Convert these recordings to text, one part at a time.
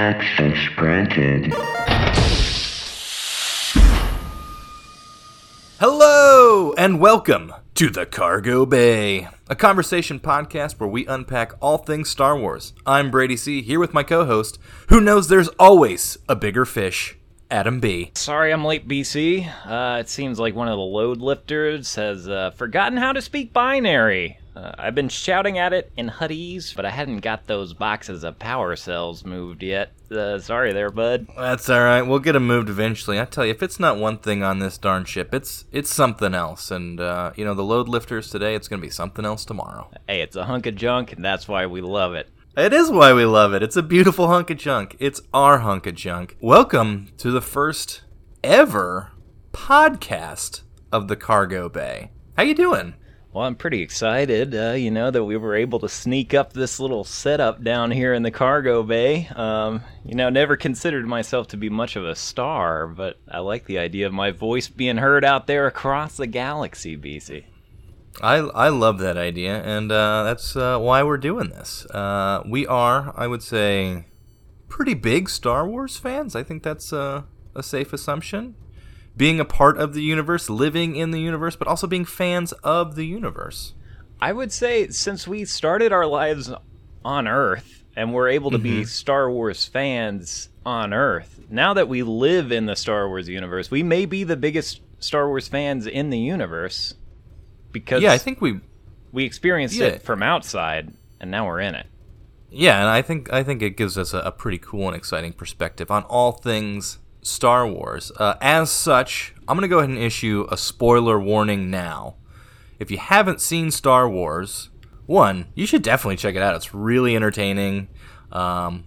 Access granted. Hello and welcome to the Cargo Bay, a conversation podcast where we unpack all things Star Wars. I'm Brady C, here with my co host, who knows there's always a bigger fish, Adam B. Sorry I'm late, BC. Uh, it seems like one of the load lifters has uh, forgotten how to speak binary. Uh, I've been shouting at it in Huttese, but I hadn't got those boxes of power cells moved yet. Uh, sorry there, bud. That's all right. We'll get them moved eventually. I tell you, if it's not one thing on this darn ship, it's it's something else. And uh, you know, the load lifters today, it's gonna be something else tomorrow. Hey, it's a hunk of junk, and that's why we love it. It is why we love it. It's a beautiful hunk of junk. It's our hunk of junk. Welcome to the first ever podcast of the Cargo Bay. How you doing? Well, I'm pretty excited, uh, you know, that we were able to sneak up this little setup down here in the cargo bay. Um, you know, never considered myself to be much of a star, but I like the idea of my voice being heard out there across the galaxy, BC. I, I love that idea, and uh, that's uh, why we're doing this. Uh, we are, I would say, pretty big Star Wars fans. I think that's uh, a safe assumption being a part of the universe, living in the universe, but also being fans of the universe. I would say since we started our lives on Earth and we're able to mm-hmm. be Star Wars fans on Earth, now that we live in the Star Wars universe, we may be the biggest Star Wars fans in the universe because Yeah, I think we we experienced yeah. it from outside and now we're in it. Yeah, and I think I think it gives us a, a pretty cool and exciting perspective on all things Star Wars. Uh, as such, I'm going to go ahead and issue a spoiler warning now. If you haven't seen Star Wars, one, you should definitely check it out. It's really entertaining. Um,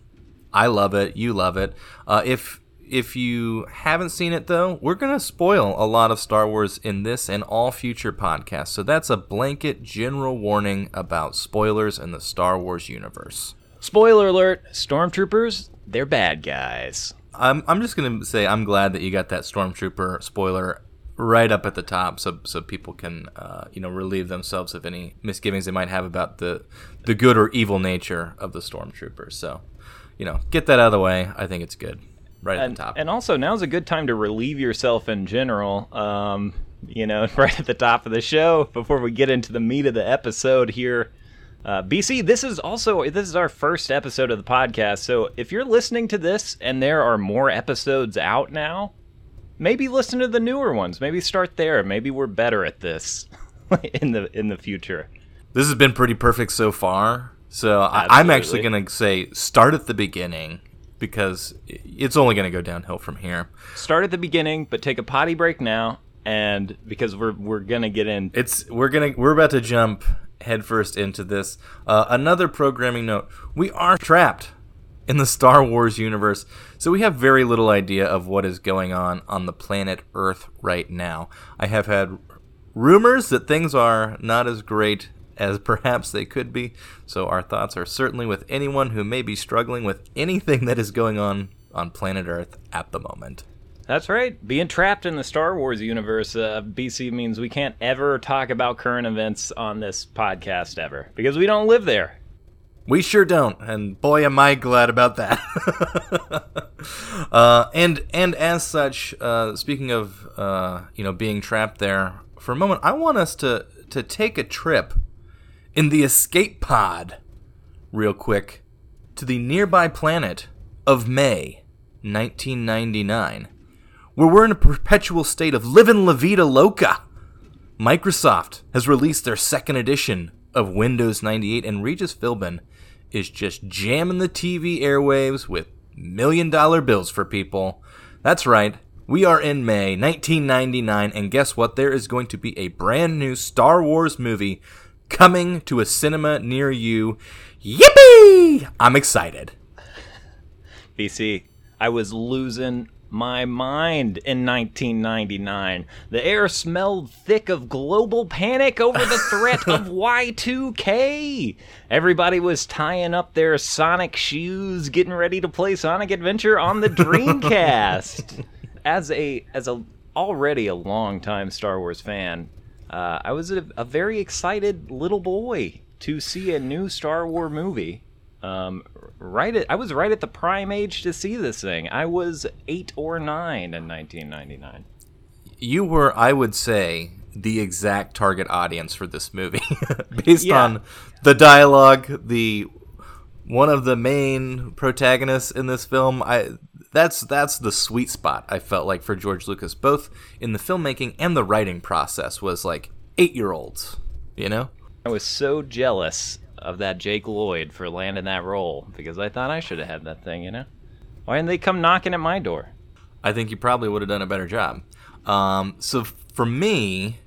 I love it. You love it. Uh, if if you haven't seen it though, we're going to spoil a lot of Star Wars in this and all future podcasts. So that's a blanket general warning about spoilers in the Star Wars universe. Spoiler alert, stormtroopers, they're bad guys. I'm I'm just gonna say I'm glad that you got that stormtrooper spoiler right up at the top, so so people can uh, you know relieve themselves of any misgivings they might have about the the good or evil nature of the stormtroopers. So you know get that out of the way. I think it's good right and, at the top. And also now's a good time to relieve yourself in general. Um, you know, right at the top of the show before we get into the meat of the episode here. Uh, BC, this is also this is our first episode of the podcast. So if you're listening to this and there are more episodes out now, maybe listen to the newer ones. Maybe start there. Maybe we're better at this in the in the future. This has been pretty perfect so far. So I, I'm actually gonna say start at the beginning because it's only gonna go downhill from here. Start at the beginning, but take a potty break now, and because we're we're gonna get in. It's we're gonna we're about to jump headfirst into this. Uh, another programming note we are trapped in the Star Wars universe, so we have very little idea of what is going on on the planet Earth right now. I have had rumors that things are not as great as perhaps they could be, so our thoughts are certainly with anyone who may be struggling with anything that is going on on planet Earth at the moment. That's right. Being trapped in the Star Wars universe, uh, BC means we can't ever talk about current events on this podcast ever because we don't live there. We sure don't, and boy, am I glad about that. uh, and and as such, uh, speaking of uh, you know being trapped there for a moment, I want us to to take a trip in the escape pod, real quick, to the nearby planet of May, 1999 where we're in a perpetual state of living la vida loca. Microsoft has released their second edition of Windows 98, and Regis Philbin is just jamming the TV airwaves with million dollar bills for people. That's right, we are in May 1999, and guess what? There is going to be a brand new Star Wars movie coming to a cinema near you. Yippee! I'm excited. BC, I was losing my mind in 1999. The air smelled thick of global panic over the threat of Y2K. Everybody was tying up their Sonic shoes, getting ready to play Sonic Adventure on the Dreamcast. as a as a already a long-time Star Wars fan, uh, I was a, a very excited little boy to see a new Star Wars movie Um, right at I was right at the prime age to see this thing. I was eight or nine in 1999. You were, I would say, the exact target audience for this movie, based Yeah. on the dialogue. The one of the main protagonists in this film. I that's that's the sweet spot. I felt like for George Lucas, both in the filmmaking and the writing process, was like eight year olds. You know. I was so jealous of that Jake Lloyd for landing that role because I thought I should have had that thing. You know, why didn't they come knocking at my door? I think you probably would have done a better job. Um, so for me,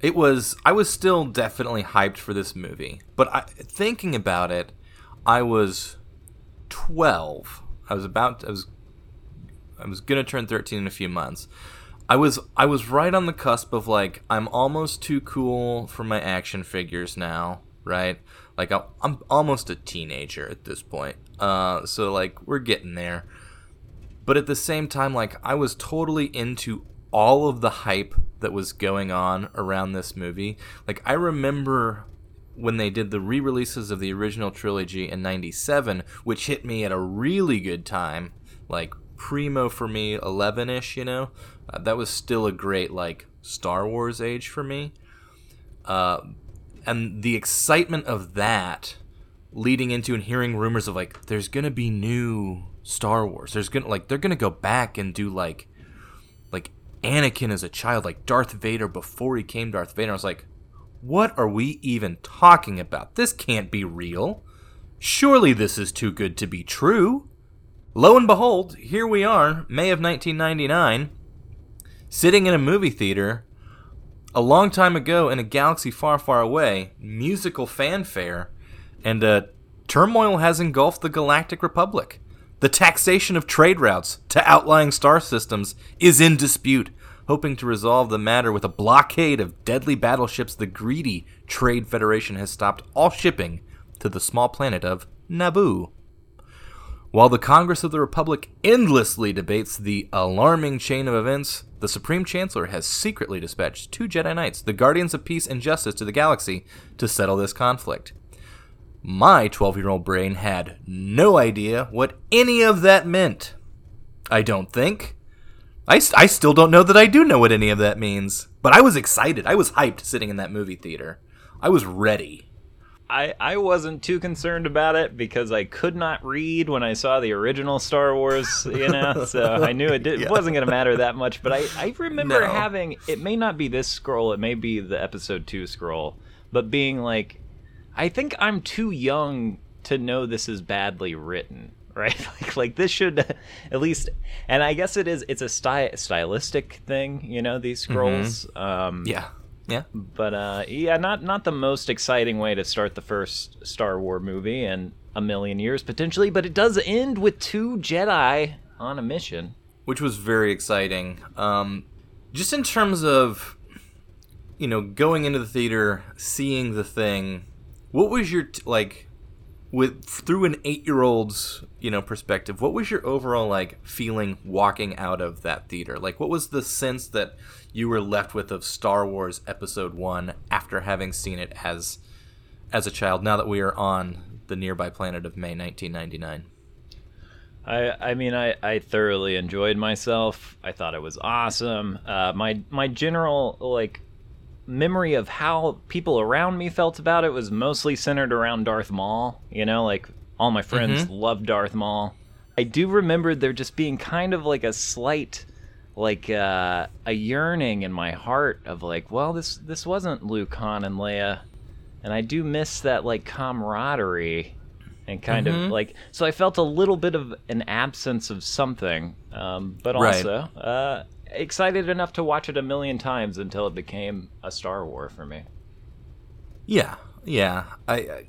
it was I was still definitely hyped for this movie, but I, thinking about it, I was twelve. I was about I was I was gonna turn thirteen in a few months. I was I was right on the cusp of like I'm almost too cool for my action figures now, right? Like I'm, almost a teenager at this point. Uh, so like we're getting there. But at the same time like i was totally into all of the hype that was going on around this movie. Like i remember when they did the re-releases of the original trilogy in 97 which hit me at a really good time like primo for me 11ish you know? Uh, that was still a great like star wars age for me. Uh, and the excitement of that leading into and hearing rumors of like there's gonna be new Star Wars. There's gonna like they're gonna go back and do like like Anakin as a child, like Darth Vader before he came Darth Vader. I was like, what are we even talking about? This can't be real. Surely this is too good to be true. Lo and behold, here we are, May of 1999, sitting in a movie theater a long time ago in a galaxy far, far away, musical fanfare, and uh, turmoil has engulfed the Galactic Republic. The taxation of trade routes to outlying star systems is in dispute. Hoping to resolve the matter with a blockade of deadly battleships, the greedy Trade Federation has stopped all shipping to the small planet of Naboo. While the Congress of the Republic endlessly debates the alarming chain of events, the Supreme Chancellor has secretly dispatched two Jedi Knights, the Guardians of Peace and Justice, to the galaxy to settle this conflict. My 12 year old brain had no idea what any of that meant. I don't think. I, st- I still don't know that I do know what any of that means. But I was excited. I was hyped sitting in that movie theater. I was ready. I, I wasn't too concerned about it because I could not read when I saw the original Star Wars, you know, so I knew it, did, it wasn't going to matter that much. But I, I remember No. having, it may not be this scroll, it may be the episode 2 scroll, but being like, I think I'm too young to know this is badly written. Right, like like this should at least, and I guess it is. It's a sty- stylistic thing, you know. These scrolls, um, Yeah. Yeah. but uh, yeah, not not the most exciting way to start the first Star Wars movie in a million years potentially, but it does end with two Jedi on a mission. which was very exciting. Um, just in terms of, you know, going into the theater, seeing the thing. What was your t- like, with through an eight-year-old's you know perspective? What was your overall like feeling walking out of that theater? Like, what was the sense that you were left with of Star Wars Episode One after having seen it as as a child? Now that we are on the nearby planet of May 1999. I I mean I, I thoroughly enjoyed myself. I thought it was awesome. Uh, my my general like memory of how people around me felt about it was mostly centered around Darth Maul. You know, like all my friends loved Darth Maul. I do remember there just being kind of like a slight like uh, a yearning in my heart of like, well, this this wasn't Luke, Han, and Leia, and I do miss that like camaraderie and kind of like so I felt a little bit of an absence of something, um, but Right. also uh, excited enough to watch it a million times until it became a Star War for me. Yeah, yeah. I,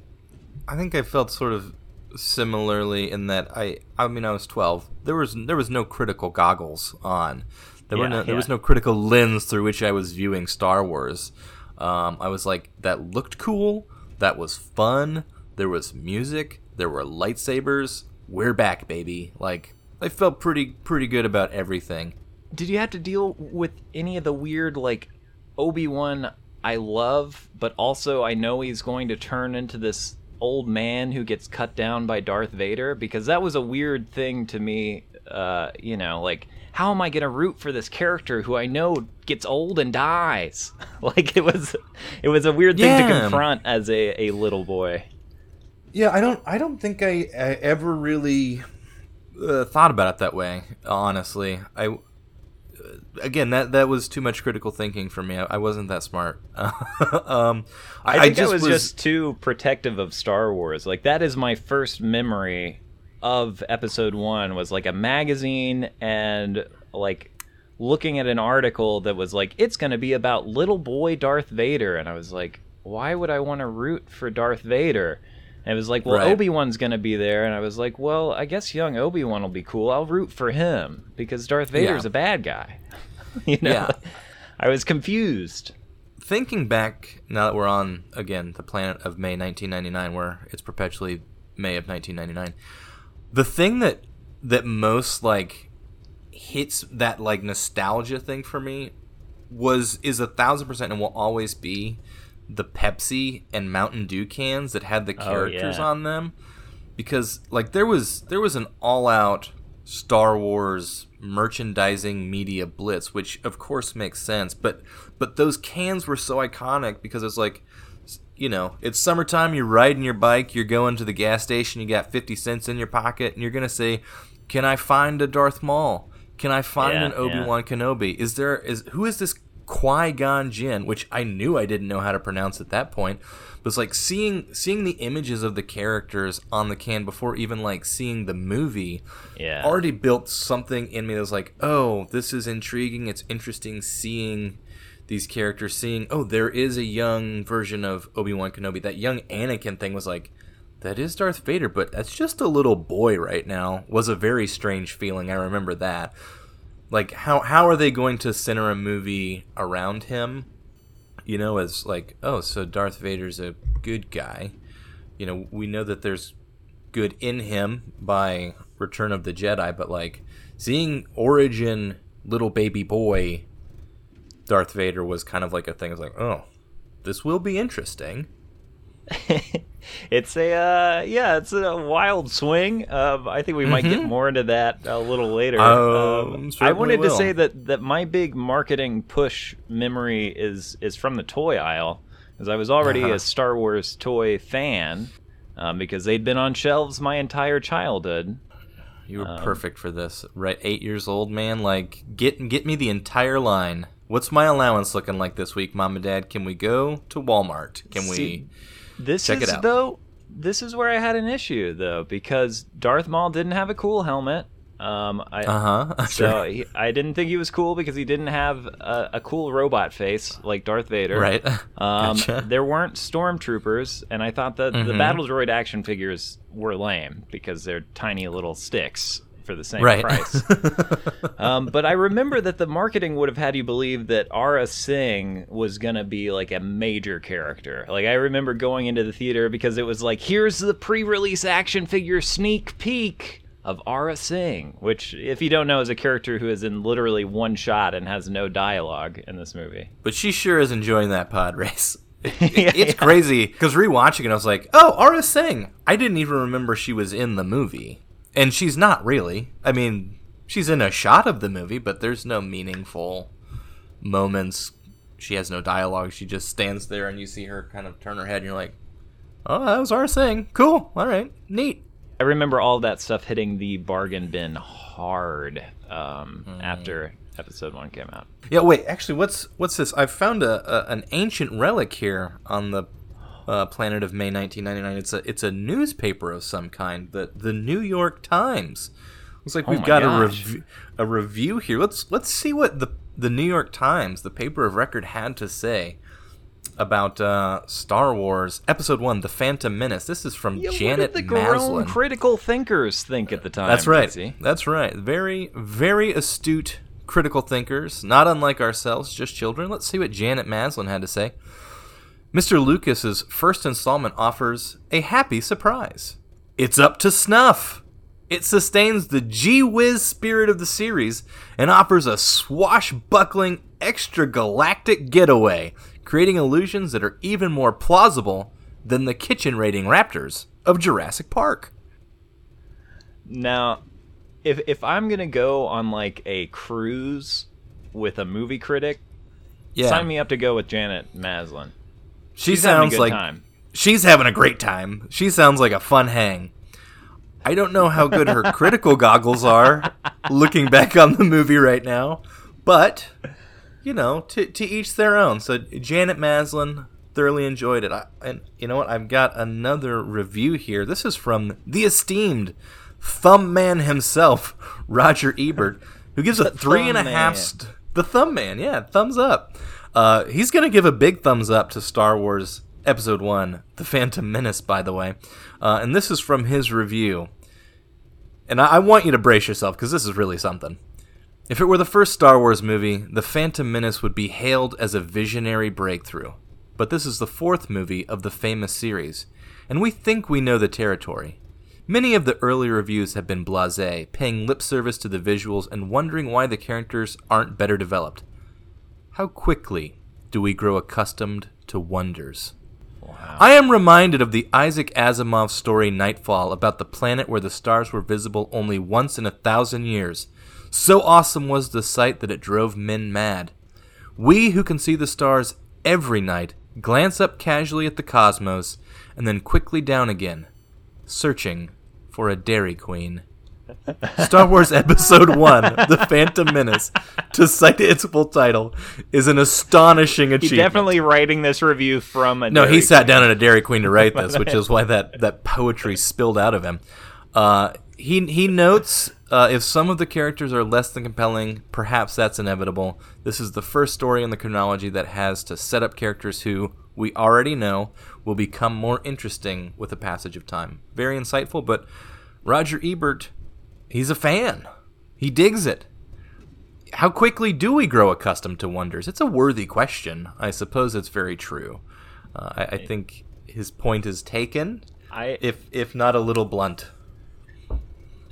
I think I felt sort of similarly in that I, I mean, I was twelve. There was there was no critical goggles on. There were Yeah, no, there was no critical lens through which I was viewing Star Wars. Um, I was like, that looked cool. That was fun. There was music. There were lightsabers. We're back, baby. Like I felt pretty pretty good about everything. Did you have to deal with any of the weird like Obi Wan I love, but also I know he's going to turn into this old man who gets cut down by Darth Vader because that was a weird thing to me. Uh, you know, like how am I gonna root for this character who I know gets old and dies? like it was, it was a weird thing to confront as a, a little boy. Yeah, I don't. I don't think I, I ever really uh, thought about it that way. Honestly, I again that that was too much critical thinking for me. I, I wasn't that smart. um, I think I, was, just too protective of Star Wars. Like that is my first memory of Episode One was like a magazine and like looking at an article that was like it's going to be about little boy Darth Vader, and I was like, why would I want to root for Darth Vader? And it was like, well, Right. Obi Wan's going to be there, and I was like, well, I guess young Obi Wan will be cool. I'll root for him because Darth Vader's Yeah. a bad guy. you know, Yeah. I was confused. thinking back now that we're on again the planet of May 1999, where it's perpetually May of 1999. The thing that that most like hits that like nostalgia thing for me was is a thousand percent and will always be the Pepsi and Mountain Dew cans that had the Oh, characters yeah. on them because like there was there was an all out Star Wars merchandising media blitz, which of course makes sense, but but those cans were so iconic because it's like you know, it's summertime, you're riding your bike, you're going to the gas station, you got 50 cents in your pocket, and you're going to say, "Can I find a Darth Maul? Can I find Yeah, an Obi-Wan Kenobi? Is there is who is this Qui-Gon Jinn, which I knew I didn't know how to pronounce at that point. But it's like seeing seeing the images of the characters on the can before even like seeing the movie Yeah. already built something in me that was like, oh, this is intriguing. It's interesting seeing these characters, seeing, oh, there is a young version of Obi Wan Kenobi. That young Anakin thing was like, that is Darth Vader, but that's just a little boy right now. Was a very strange feeling. I remember that. Like, how how are they going to center a movie around him? You know, as like, oh, so Darth Vader's a good guy. You know, we know that there's good in him by Return of the Jedi, but like seeing origin little baby boy Darth Vader was kind of like a thing. It's like, oh, this will be interesting. it's a uh, yeah, it's a wild swing. Um, I think we might get more into that a little later. Um, Um, I wanted to say that that my big marketing push memory is is from the toy aisle, because I was already Uh-huh. a Star Wars toy fan. Um, because they'd been on shelves my entire childhood. You were Um, perfect for this. Right, eight years old, man. Like, get get me the entire line. What's my allowance looking like this week, Mom and Dad? Can we go to Walmart? Can we? This Check is it out. though. This is where I had an issue though, because Darth Maul didn't have a cool helmet. Um, I, Uh huh. So he, I didn't think he was cool because he didn't have a, a cool robot face like Darth Vader. Right. Um, Gotcha. There weren't stormtroopers, and I thought that the Mhm. Battle Droid action figures were lame because they're tiny little sticks for the same right. price. um, but I remember that the marketing would have had you believe that Aurra Sing was gonna be like a major character. Like I remember going into the theater because it was like, here's the pre-release action figure sneak peek of Aurra Sing, which, if you don't know, is a character who is in literally one shot and has no dialogue in this movie. but she sure is enjoying that pod race. Yeah, it's yeah. crazy because rewatching it, I was like, "Oh, Aurra Sing." I didn't even remember she was in the movie, and she's not really. I mean, she's in a shot of the movie, but there's no meaningful moments. She has no dialogue. She just stands there, and you see her kind of turn her head, and you're like, "Oh, that was our thing. Cool. All right, neat." I remember all that stuff hitting the bargain bin hard um, after episode one came out. Yeah, wait. Actually, what's what's this? I found a, a an ancient relic here on the uh, planet of May 1999. It's a it's a newspaper of some kind. The the New York Times. Looks like Oh we've got a gosh. review a review here. Let's let's see what the the New York Times, the paper of record, had to say about uh, Star Wars Episode One: The Phantom Menace. This is from Yeah, Janet what did the grown Maslin. critical thinkers think at the time? That's right. Casey? That's right. Very, very astute critical thinkers, not unlike ourselves, just children. Let's see what Janet Maslin had to say. Mr. Lucas's first installment offers a happy surprise. It's up to snuff. It sustains the gee whiz spirit of the series and offers a swashbuckling extra galactic getaway, creating illusions that are even more plausible than the kitchen raiding raptors of Jurassic Park. Now, if if I'm gonna go on like a cruise with a movie critic, Yeah, sign me up to go with Janet Maslin. She She's sounds like time. she's having a great time. She sounds like a fun hang. I don't know how good her critical goggles are looking back on the movie right now, but you know, to to each their own. So Janet Maslin thoroughly enjoyed it. I, and you know what? I've got another review here. This is from the esteemed thumb man himself, Roger Ebert, who gives a three and a half. St- the thumb man, yeah, thumbs up. Uh, he's gonna give a big thumbs up to Star Wars Episode One, The Phantom Menace, by the way. Uh, and this is from his review. And I, I want you to brace yourself because this is really something. If it were the first Star Wars movie, The Phantom Menace would be hailed as a visionary breakthrough. But this is the fourth movie of the famous series, and we think we know the territory. Many of the early reviews have been blase, paying lip service to the visuals and wondering why the characters aren't better developed. How quickly do we grow accustomed to wonders? I am reminded of the Isaac Asimov story Nightfall about the planet where the stars were visible only once in a thousand years. So awesome was the sight that it drove men mad. We who can see the stars every night glance up casually at the cosmos and then quickly down again, searching for a Dairy Queen. Star Wars Episode 1, The Phantom Menace, to cite its full title, is an astonishing He's achievement. definitely writing this review from a No, he sat Queen. down at a Dairy Queen to write this, which is why that, that poetry spilled out of him. Uh, he he notes uh, if some of the characters are less than compelling, perhaps that's inevitable. This is the first story in the chronology that has to set up characters who we already know will become more interesting with the passage of time. Very insightful, but Roger Ebert, he's a fan. He digs it. How quickly do we grow accustomed to wonders? It's a worthy question. I suppose it's very true. Uh, I, I think his point is taken, I if if not a little blunt.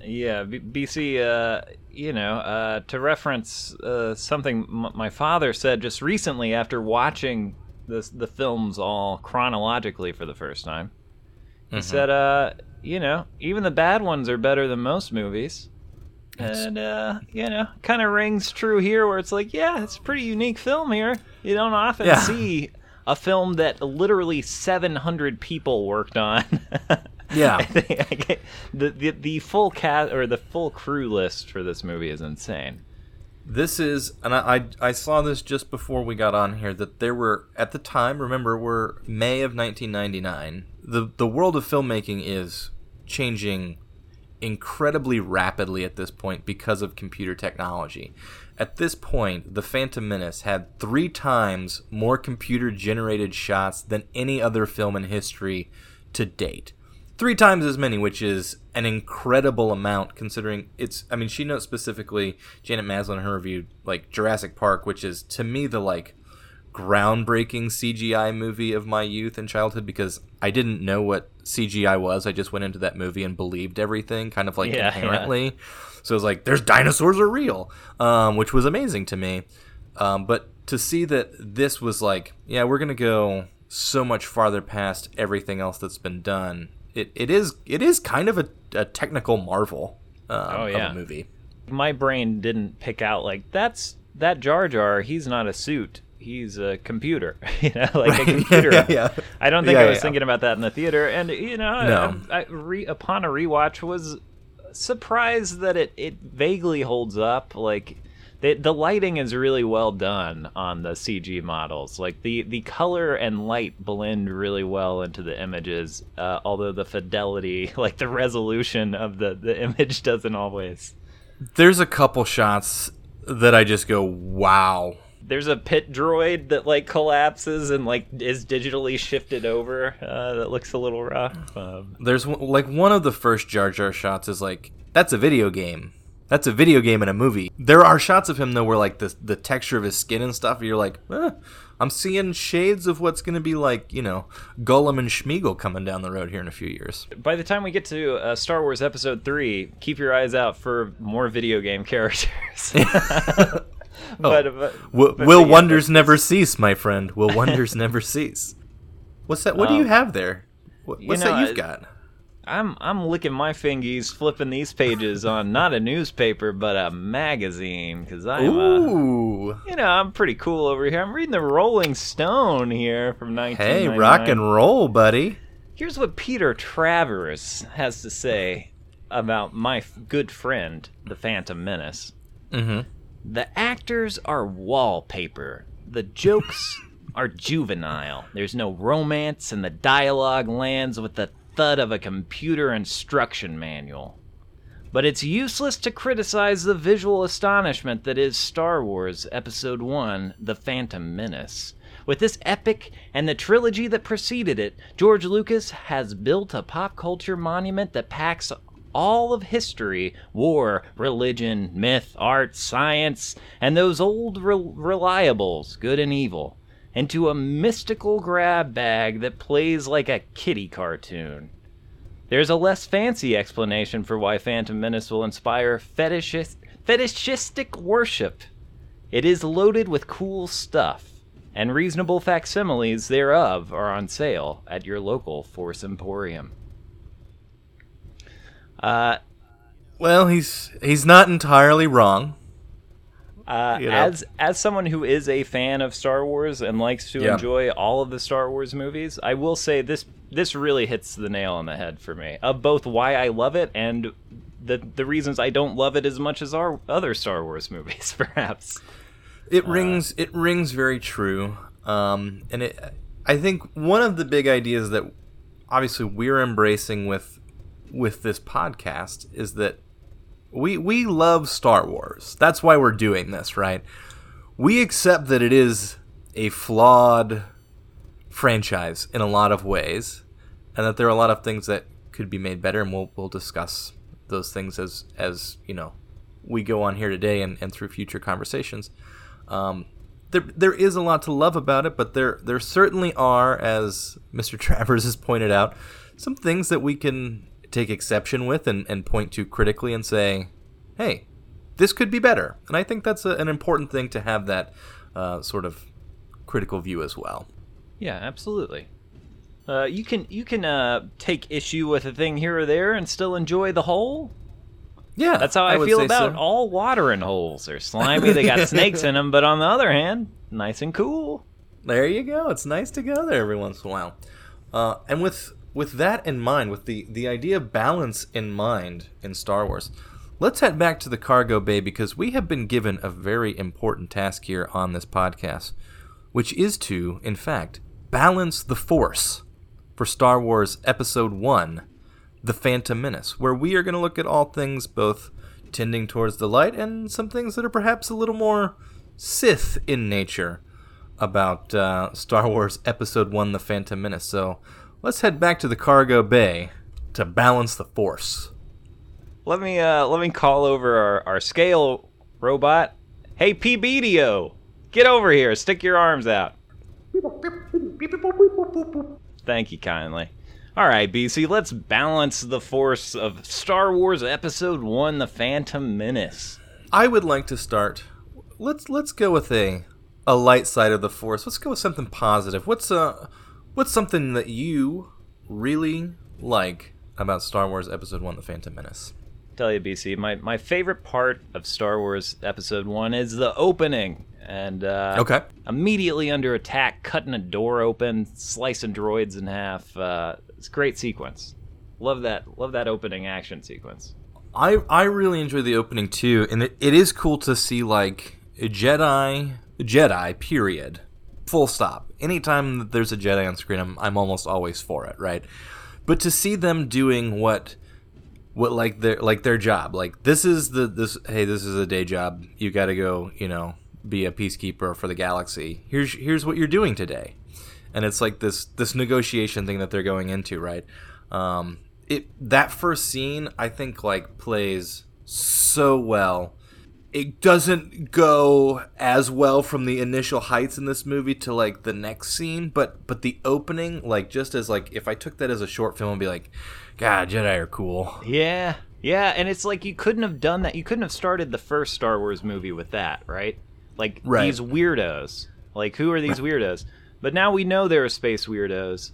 Yeah, B- BC, uh, you know, uh, to reference uh, something m- my father said just recently after watching this, the films all chronologically for the first time. He said, uh, you know, even the bad ones are better than most movies. And, uh, you know, kind of rings true here where it's like, yeah, it's a pretty unique film here. You don't often Yeah. see a film that literally 700 people worked on. Yeah. I think I get- the, the the full cast or the full crew list for this movie is insane. This is, and I, I I saw this just before we got on here that there were at the time. Remember, we're May of 1999. the The world of filmmaking is changing incredibly rapidly at this point because of computer technology. At this point, The Phantom Menace had three times more computer generated shots than any other film in history to date. Three times as many, which is an incredible amount considering it's. I mean, she notes specifically, Janet Maslin in her review, like Jurassic Park, which is to me the like groundbreaking CGI movie of my youth and childhood because I didn't know what CGI was. I just went into that movie and believed everything, kind of like Yeah, yeah. inherently. So it was like, there's dinosaurs are real, um, which was amazing to me. Um, but to see that this was like, yeah, we're gonna go so much farther past everything else that's been done. It, it is it is kind of a, a technical marvel um, Oh, yeah. of a movie. My brain didn't pick out like that's that Jar Jar. He's not a suit. He's a computer. you know, like a computer. Yeah, yeah. I don't think Yeah, I was yeah. thinking about that in the theater, and you know, No. I, I re, upon a rewatch was surprised that it it vaguely holds up. Like the the lighting is really well done on the CG models. Like the the color and light blend really well into the images. Uh, although the fidelity, like the resolution of the the image, doesn't always. There's a couple shots that I just go, wow. There's a pit droid that like collapses and like is digitally shifted over. Uh, that looks a little rough. Um, There's like one of the first Jar Jar shots is like that's a video game. That's a video game in a movie. There are shots of him though where like the the texture of his skin and stuff. You're like, eh, I'm seeing shades of what's gonna be like, you know, Gollum and Sméagol coming down the road here in a few years. by the time we get to uh, Star Wars Episode Three, keep your eyes out for more video game characters. but, but, W- but will yeah, wonders never cease, my friend? Will wonders never cease? What's that? What do you Um, have there? What, you what's know, that you've got? I'm I'm licking my fingies, flipping these pages on not a newspaper but a magazine because I'm uh, Ooh. you know I'm pretty cool over here. I'm reading the Rolling Stone here from 1999. Hey, rock and roll, buddy. Here's what Peter Travers has to say about my f- good friend, the Phantom Menace. Mm-hmm. The actors are wallpaper. The jokes are juvenile. There's no romance, and the dialogue lands with the thud of a computer instruction manual. But it's useless to criticize the visual astonishment that is Star Wars Episode 1 The Phantom Menace. With this epic and the trilogy that preceded it, George Lucas has built a pop culture monument that packs all of history war, religion, myth, art, science, and those old re- reliables, good and evil, into a mystical grab bag that plays like a kiddie cartoon. There's a less fancy explanation for why Phantom Menace will inspire fetishist, fetishistic worship. It is loaded with cool stuff, and reasonable facsimiles thereof are on sale at your local Force Emporium. Uh, Well, he's he's not entirely wrong. Uh, You know. As as someone who is a fan of Star Wars and likes to Yeah. enjoy all of the Star Wars movies, I will say this this really hits the nail on the head for me of both why I love it and the the reasons I don't love it as much as our other Star Wars movies, perhaps. It rings. It rings very true. Um, and it. I think one of the big ideas that obviously we're embracing with with this podcast is that we we love Star Wars. That's why we're doing this, right? We accept that it is a flawed franchise in a lot of ways, and that there are a lot of things that could be made better, and we'll we'll discuss those things as as you know we go on here today and, and through future conversations. Um, there there is a lot to love about it, but there there certainly are, as Mr. Travers has pointed out, some things that we can take exception with and, and point to critically and say, hey, this could be better. And I think that's a, an important thing to have that uh, sort of critical view as well. Yeah, absolutely. Uh, you can you can uh, take issue with a thing here or there and still enjoy the whole. Yeah, That's how I, would feel about so. all watering holes. They're slimy, they got snakes in them, but on the other hand, nice and cool. There you go. It's nice to go there every once in a while. Uh, and with with that in mind, with the the idea of balance in mind in Star Wars, let's head back to the cargo bay because we have been given a very important task here on this podcast, which is to, in fact, balance the Force for Star Wars Episode One, The Phantom Menace, where we are going to look at all things both tending towards the light and some things that are perhaps a little more Sith in nature about uh, Star Wars Episode 1 The Phantom Menace. So let's head back to the cargo bay to balance the Force. Let me uh let me call over our, our scale robot. Hey PBDO, get over here. Stick your arms out. Thank you kindly. All right, BC, let's balance the force of Star Wars Episode 1 The Phantom Menace. I would like to start. Let's let's go with a a light side of the Force. Let's go with something positive. What's uh what's something that you really like about Star Wars Episode 1 The Phantom Menace? Tell you, BC, my, my favorite part of Star Wars Episode 1 is the opening. And uh, Okay. immediately under attack, cutting a door open, slicing droids in half. Uh, it's a great sequence. Love that. Love that opening action sequence. I I really enjoy the opening too, and it, it is cool to see like Jedi Jedi period, full stop. Anytime that there's a Jedi on screen, I'm I'm almost always for it, right? But to see them doing what what like their like their job, like this is the this hey this is a day job. You got to go, you know, be a peacekeeper for the galaxy. Here's here's what you're doing today and it's like this this negotiation thing that they're going into, right? Um, it that first scene I think like plays so well. It doesn't go as well from the initial heights in this movie to like the next scene, but but the opening, like just as like if I took that as a short film and be like, God, Jedi are cool. Yeah. Yeah, and it's like you couldn't have done that. You couldn't have started the first Star Wars movie with that, right? Like Right. these weirdos. Like who are these weirdos? But now we know there are space weirdos.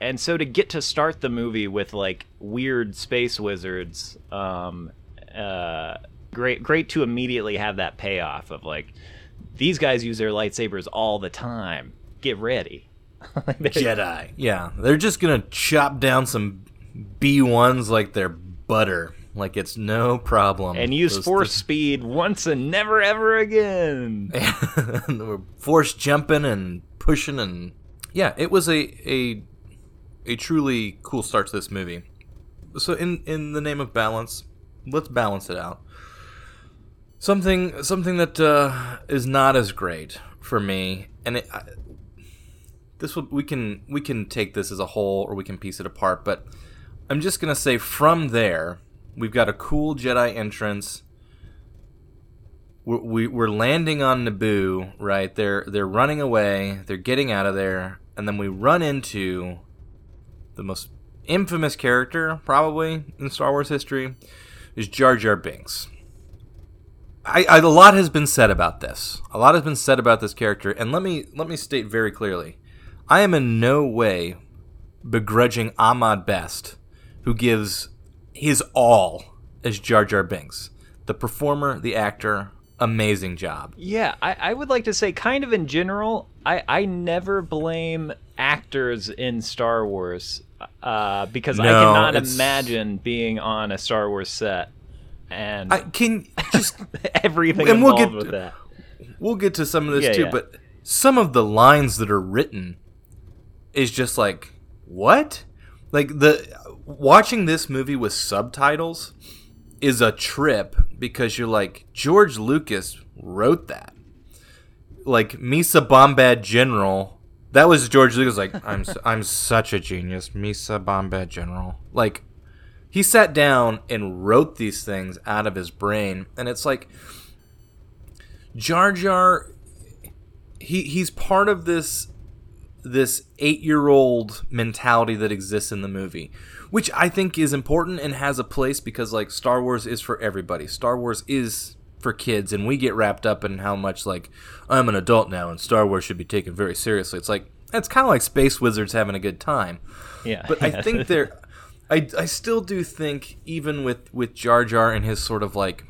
And so to get to start the movie with like weird space wizards, um, uh, great, great to immediately have that payoff of like, these guys use their lightsabers all the time. Get ready. Jedi. Yeah, they're just gonna chop down some B ones like they're butter, like it's no problem. and use Those- force speed once and never ever again. and we're force jumping and pushing and yeah, it was a a a truly cool start to this movie. So in in the name of balance, let's balance it out. Something something that uh, is not as great for me, and it, I, this will we can we can take this as a whole or we can piece it apart, but I'm just gonna say from there we've got a cool Jedi entrance we're, we, we're landing on Naboo, right? They're they're running away. They're getting out of there, and then we run into the most infamous character, probably in Star Wars history, is Jar Jar Binks. I, I a lot has been said about this. A lot has been said about this character, and let me let me state very clearly, I am in no way begrudging Ahmed Best, who gives his all as Jar Jar Binks. The performer, the actor, amazing job. Yeah, I, I would like to say, kind of in general, I, I never blame actors in Star Wars uh, because I cannot imagine being on a Star Wars set and I can just everything and we'll get- with that. we'll get to some of this Yeah, too, yeah. but some of the lines that are written is just like what? Like the watching this movie with subtitles is a trip because you're like George Lucas wrote that. Like Misa Bombad General, that was George Lucas like I'm I'm such a genius, Misa Bombad General. Like he sat down and wrote these things out of his brain and it's like Jar Jar he he's part of this this 8-year-old mentality that exists in the movie, which I think is important and has a place because like Star Wars is for everybody. Star Wars is for kids and we get wrapped up in how much like I'm an adult now and Star Wars should be taken very seriously. It's like it's kind of like space wizards having a good time. Yeah, But I think there, I, I still do think even with with Jar Jar and his sort of like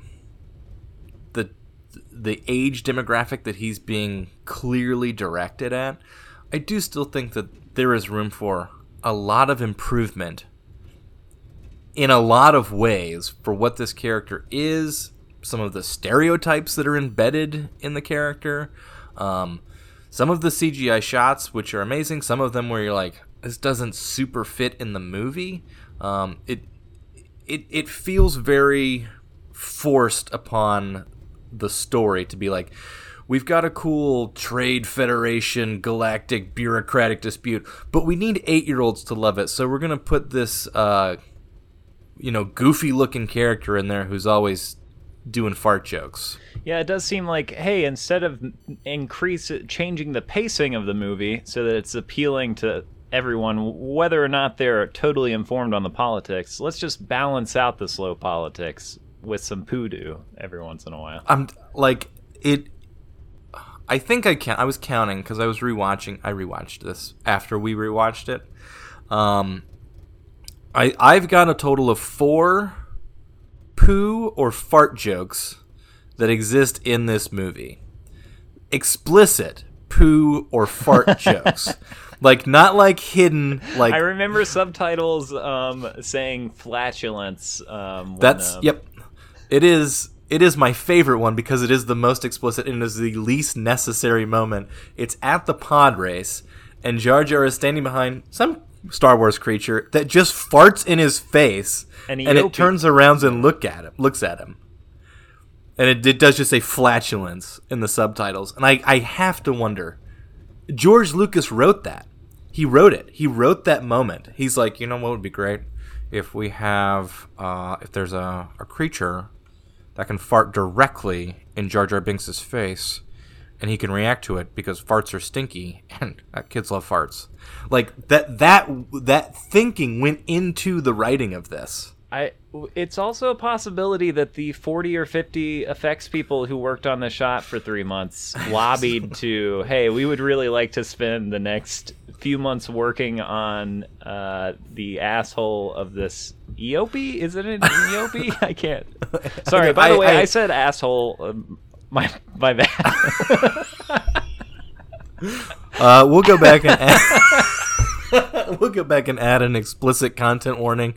the the age demographic that he's being clearly directed at, I do still think that there is room for a lot of improvement in a lot of ways for what this character is, some of the stereotypes that are embedded in the character, um, some of the CGI shots, which are amazing, some of them where you're like, this doesn't super fit in the movie. Um, it, it, it feels very forced upon the story to be like, we've got a cool trade federation galactic bureaucratic dispute, but we need eight year olds to love it, so we're gonna put this uh, you know, goofy looking character in there who's always doing fart jokes. Yeah, it does seem like hey, instead of increase changing the pacing of the movie so that it's appealing to everyone, whether or not they're totally informed on the politics, let's just balance out the slow politics with some poodoo every once in a while. I'm like it. I think I can. I was counting because I was rewatching. I rewatched this after we rewatched it. Um, I I've got a total of four poo or fart jokes that exist in this movie. Explicit poo or fart jokes, like not like hidden. Like I remember subtitles um, saying flatulence. Um, when, That's um, yep. It is it is my favorite one because it is the most explicit and is the least necessary moment. It's at the pod race, and Jar Jar is standing behind some Star Wars creature that just farts in his face, And and, it turns around and look at him, looks at him, and it, it does just say flatulence in the subtitles, and I I have to wonder, George Lucas wrote that. He wrote it. He wrote that moment. He's like, you know what would be great if we have uh, if there's a, a creature that can fart directly in Jar Jar Binks's face, and he can react to it because farts are stinky, and uh, kids love farts. Like that that that thinking went into the writing of this. I it's also a possibility that the 40 or 50 effects people who worked on the shot for three months lobbied to, hey, we would really like to spend the next few months working on uh, the asshole of this Eopie. Is it an? I can't. Sorry. By the way, I- I, said asshole. Um, my my bad. Uh, we'll go back and we'll go back and add an explicit content warning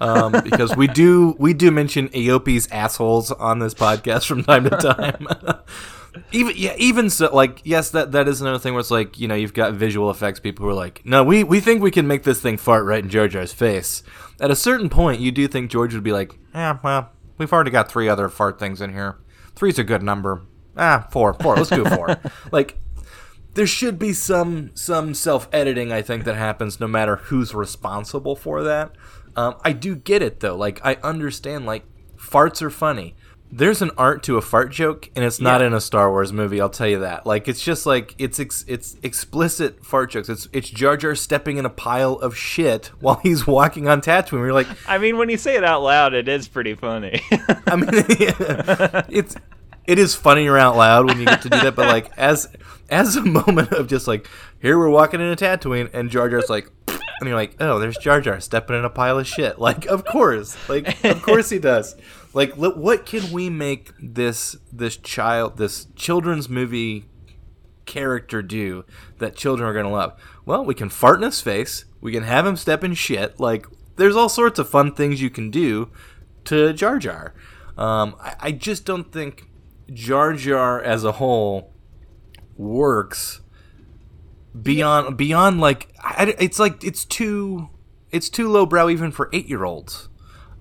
um, because we do we do mention Eopie's assholes on this podcast from time to time. even yeah, even so, like yes, that that is another thing where it's like you know you've got visual effects people who are like, no, we we think we can make this thing fart right in Jar Jar's face. At a certain point, you do think George would be like, yeah, well, we've already got three other fart things in here. Three's a good number. Ah, four, four. Let's do four. like there should be some some self editing I think that happens no matter who's responsible for that. Um, I do get it though. Like I understand. Like farts are funny. There's an art to a fart joke, and it's not Yeah. in a Star Wars movie. I'll tell you that. Like it's just like it's ex- it's explicit fart jokes. It's it's Jar Jar stepping in a pile of shit while he's walking on Tatooine. We're like, I mean, when you say it out loud, it is pretty funny. I mean, it's it is funnier out loud when you get to do that, but like as as a moment of just like here we're walking in a Tatooine and Jar Jar's like, and you're like, oh, there's Jar Jar stepping in a pile of shit. Like, of course, like of course he does. Like, li- what can we make this this child this children's movie character do that children are going to love? Well, we can fart in his face. We can have him step in shit. Like, there's all sorts of fun things you can do to Jar Jar. Um, I, I just don't think Jar Jar as a whole works beyond beyond like I, it's like it's too it's too lowbrow even for eight year olds.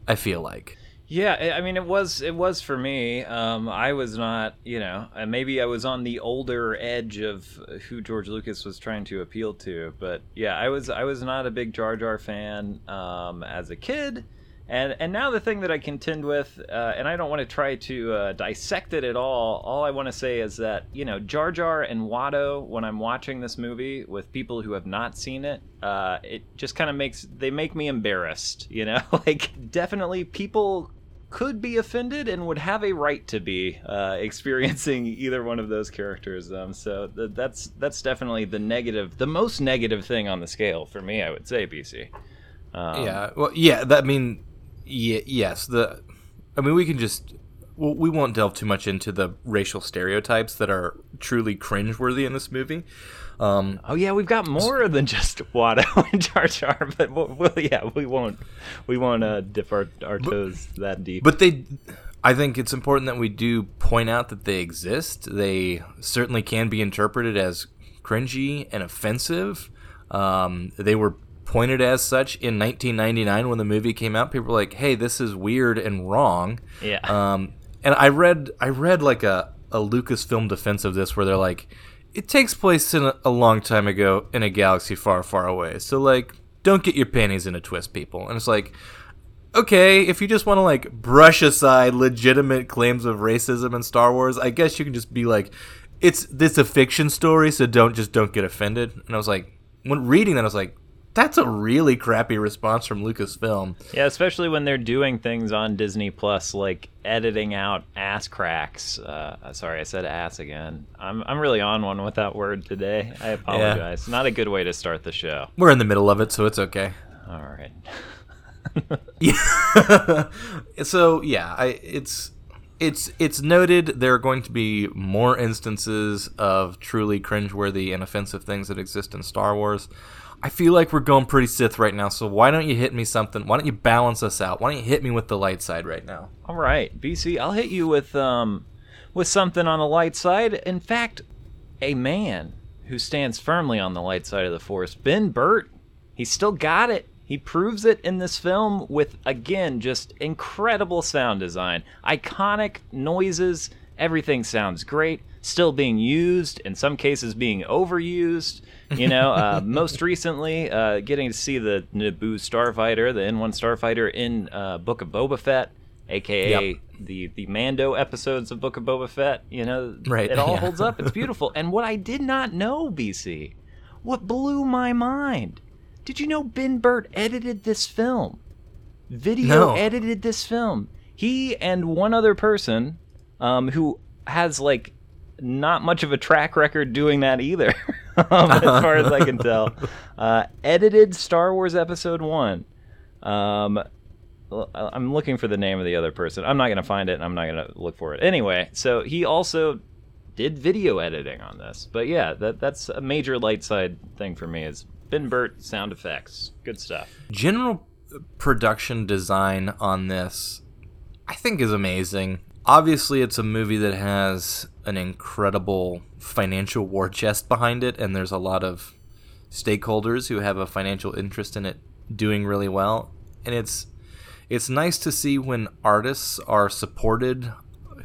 I feel like. Yeah, I I mean, it was it was for me. Um, I was not, you know, uh, maybe I was on the older edge of who George Lucas was trying to appeal to. But yeah, I was I was not a big Jar Jar fan um, as a kid, and and now the thing that I contend with, uh, and I don't want to try to uh, dissect it at all. All I want to say is that you know Jar Jar and Watto, when I'm watching this movie with people who have not seen it, uh, it just kind of makes they make me embarrassed. You know, like definitely people could be offended and would have a right to be uh, experiencing either one of those characters. Um, so th- that's that's definitely the negative, the most negative thing on the scale for me. I would say, BC. Um, yeah. Well, yeah. That I mean, yeah, yes. The, I mean, we can just. Well, we won't delve too much into the racial stereotypes that are truly cringeworthy in this movie. Um, Oh yeah, we've got more than just Watto and Jar Jar, but we'll, we'll, yeah, we won't we won't uh, dip our, our toes that deep. But they, I think it's important that we do point out that they exist. They certainly can be interpreted as cringy and offensive. Um, they were pointed as such in 1999 when the movie came out. People were like, "Hey, this is weird and wrong." Yeah. Um, and I read, I read like a a Lucasfilm defense of this, where they're like, "It takes place in a, a long time ago in a galaxy far, far away." So like, don't get your panties in a twist, people. And it's like okay, if you just want to like brush aside legitimate claims of racism in Star Wars, I guess you can just be like, it's this a fiction story, so don't just don't get offended. And I was like, when reading that, I was like, that's a really crappy response from Lucasfilm. Yeah, especially when they're doing things on Disney Plus, like editing out ass cracks. Uh, sorry, I said ass again. I'm I'm really on one with that word today. I apologize. Not a good way to start the show. We're in the middle of it, so it's okay. All right. Yeah. so yeah, I it's it's it's noted there are going to be more instances of truly cringeworthy and offensive things that exist in Star Wars. I feel like we're going pretty Sith right now, so why don't you hit me something? Why don't you balance us out? Why don't you hit me with the light side right now? All right, BC, I'll hit you with um with something on the light side. In fact, a man who stands firmly on the light side of the force, Ben Burtt. He's still got it. He proves it in this film with again just incredible sound design, iconic noises. Everything sounds great. Still being used, in some cases being overused. You know, uh, most recently, uh, getting to see the Naboo starfighter, the N1 starfighter in uh, Book of Boba Fett, aka Yep. the the Mando episodes of Book of Boba Fett. You know, Right, it all yeah. holds up. It's beautiful. And what I did not know, BC, what blew my mind, did you know Ben Burtt edited this film? video No. edited this film. He and one other person, um, who has like not much of a track record doing that either, um, as far as I can tell, uh, edited Star Wars Episode One. Um, I- I'm looking for the name of the other person. I'm not gonna find it. and I'm not gonna look for it anyway. So he also did video editing on this. But yeah, that that's a major light side thing for me. Is Ben Burtt sound effects, good stuff. general production design on this i think is amazing obviously it's a movie that has an incredible financial war chest behind it and there's a lot of stakeholders who have a financial interest in it doing really well. And it's it's nice to see when artists are supported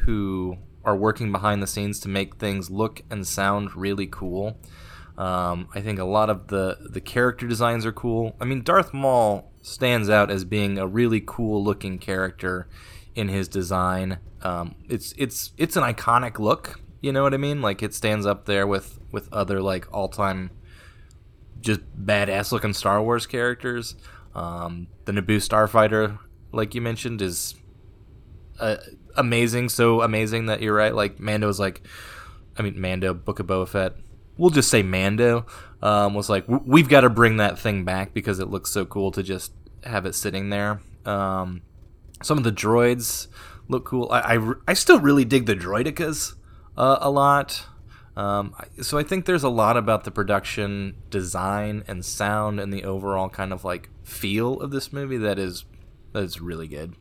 who are working behind the scenes to make things look and sound really cool. Um, I think a lot of the the character designs are cool. I mean, Darth Maul stands out as being a really cool looking character in his design. Um, it's it's it's an iconic look. You know what I mean? Like it stands up there with with other like all time just badass looking Star Wars characters. Um, the Naboo starfighter, like you mentioned, is uh, amazing. So amazing that you're right. Like Mando's like, I mean Mando, Book of Boba Fett. We'll just say Mando um, was like, we've got to bring that thing back because it looks so cool to just have it sitting there. Um, some of the droids look cool. I, I, I still really dig the droidekas uh, a lot. Um, so I think there's a lot about the production design and sound and the overall kind of like feel of this movie that is that is really good.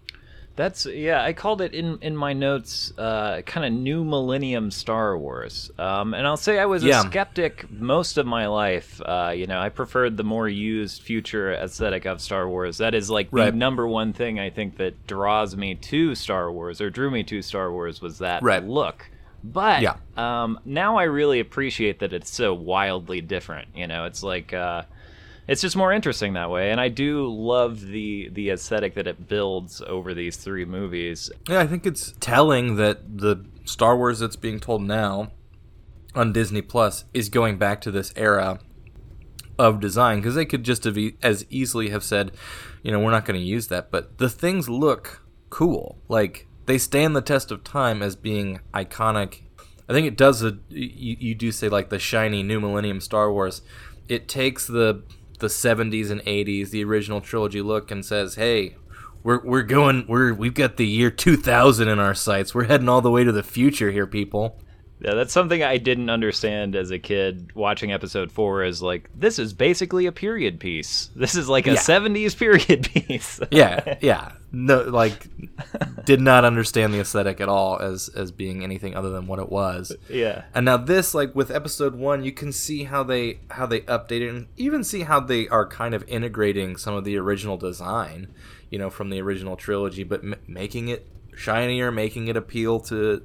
That's yeah. I called it in in my notes, uh, kind of new millennium Star Wars. Um, and I'll say I was Yeah. a skeptic most of my life. Uh, you know, I preferred the more used future aesthetic of Star Wars. That is like the number one thing I think that draws me to Star Wars or drew me to Star Wars was that Right. look. But Yeah. um, now I really appreciate that it's so wildly different. You know, it's like. Uh, it's just more interesting that way and i do love the the aesthetic that it builds over these three movies Yeah, I think it's telling that the Star Wars that's being told now on Disney Plus is going back to this era of design because they could just have e- as easily have said, you know, we're not going to use that, but the things look cool. Like they stand the test of time as being iconic. I think it does a you, you do say like the shiny new millennium Star Wars. It takes the the 70s and 80s, the original trilogy look and says, "Hey, we're we're going we're we've got the year 2000 in our sights. We're heading all the way to the future here, people." Yeah that's something i didn't understand as a kid watching episode 4 is like this is basically a period piece this is like a Yeah. 70s period piece yeah, yeah. No, like, did not understand the aesthetic at all as as being anything other than what it was. yeah And now this, like with episode one, you can see how they how they updated and even see how they are kind of integrating some of the original design, you know, from the original trilogy, but m- making it shinier, making it appeal to,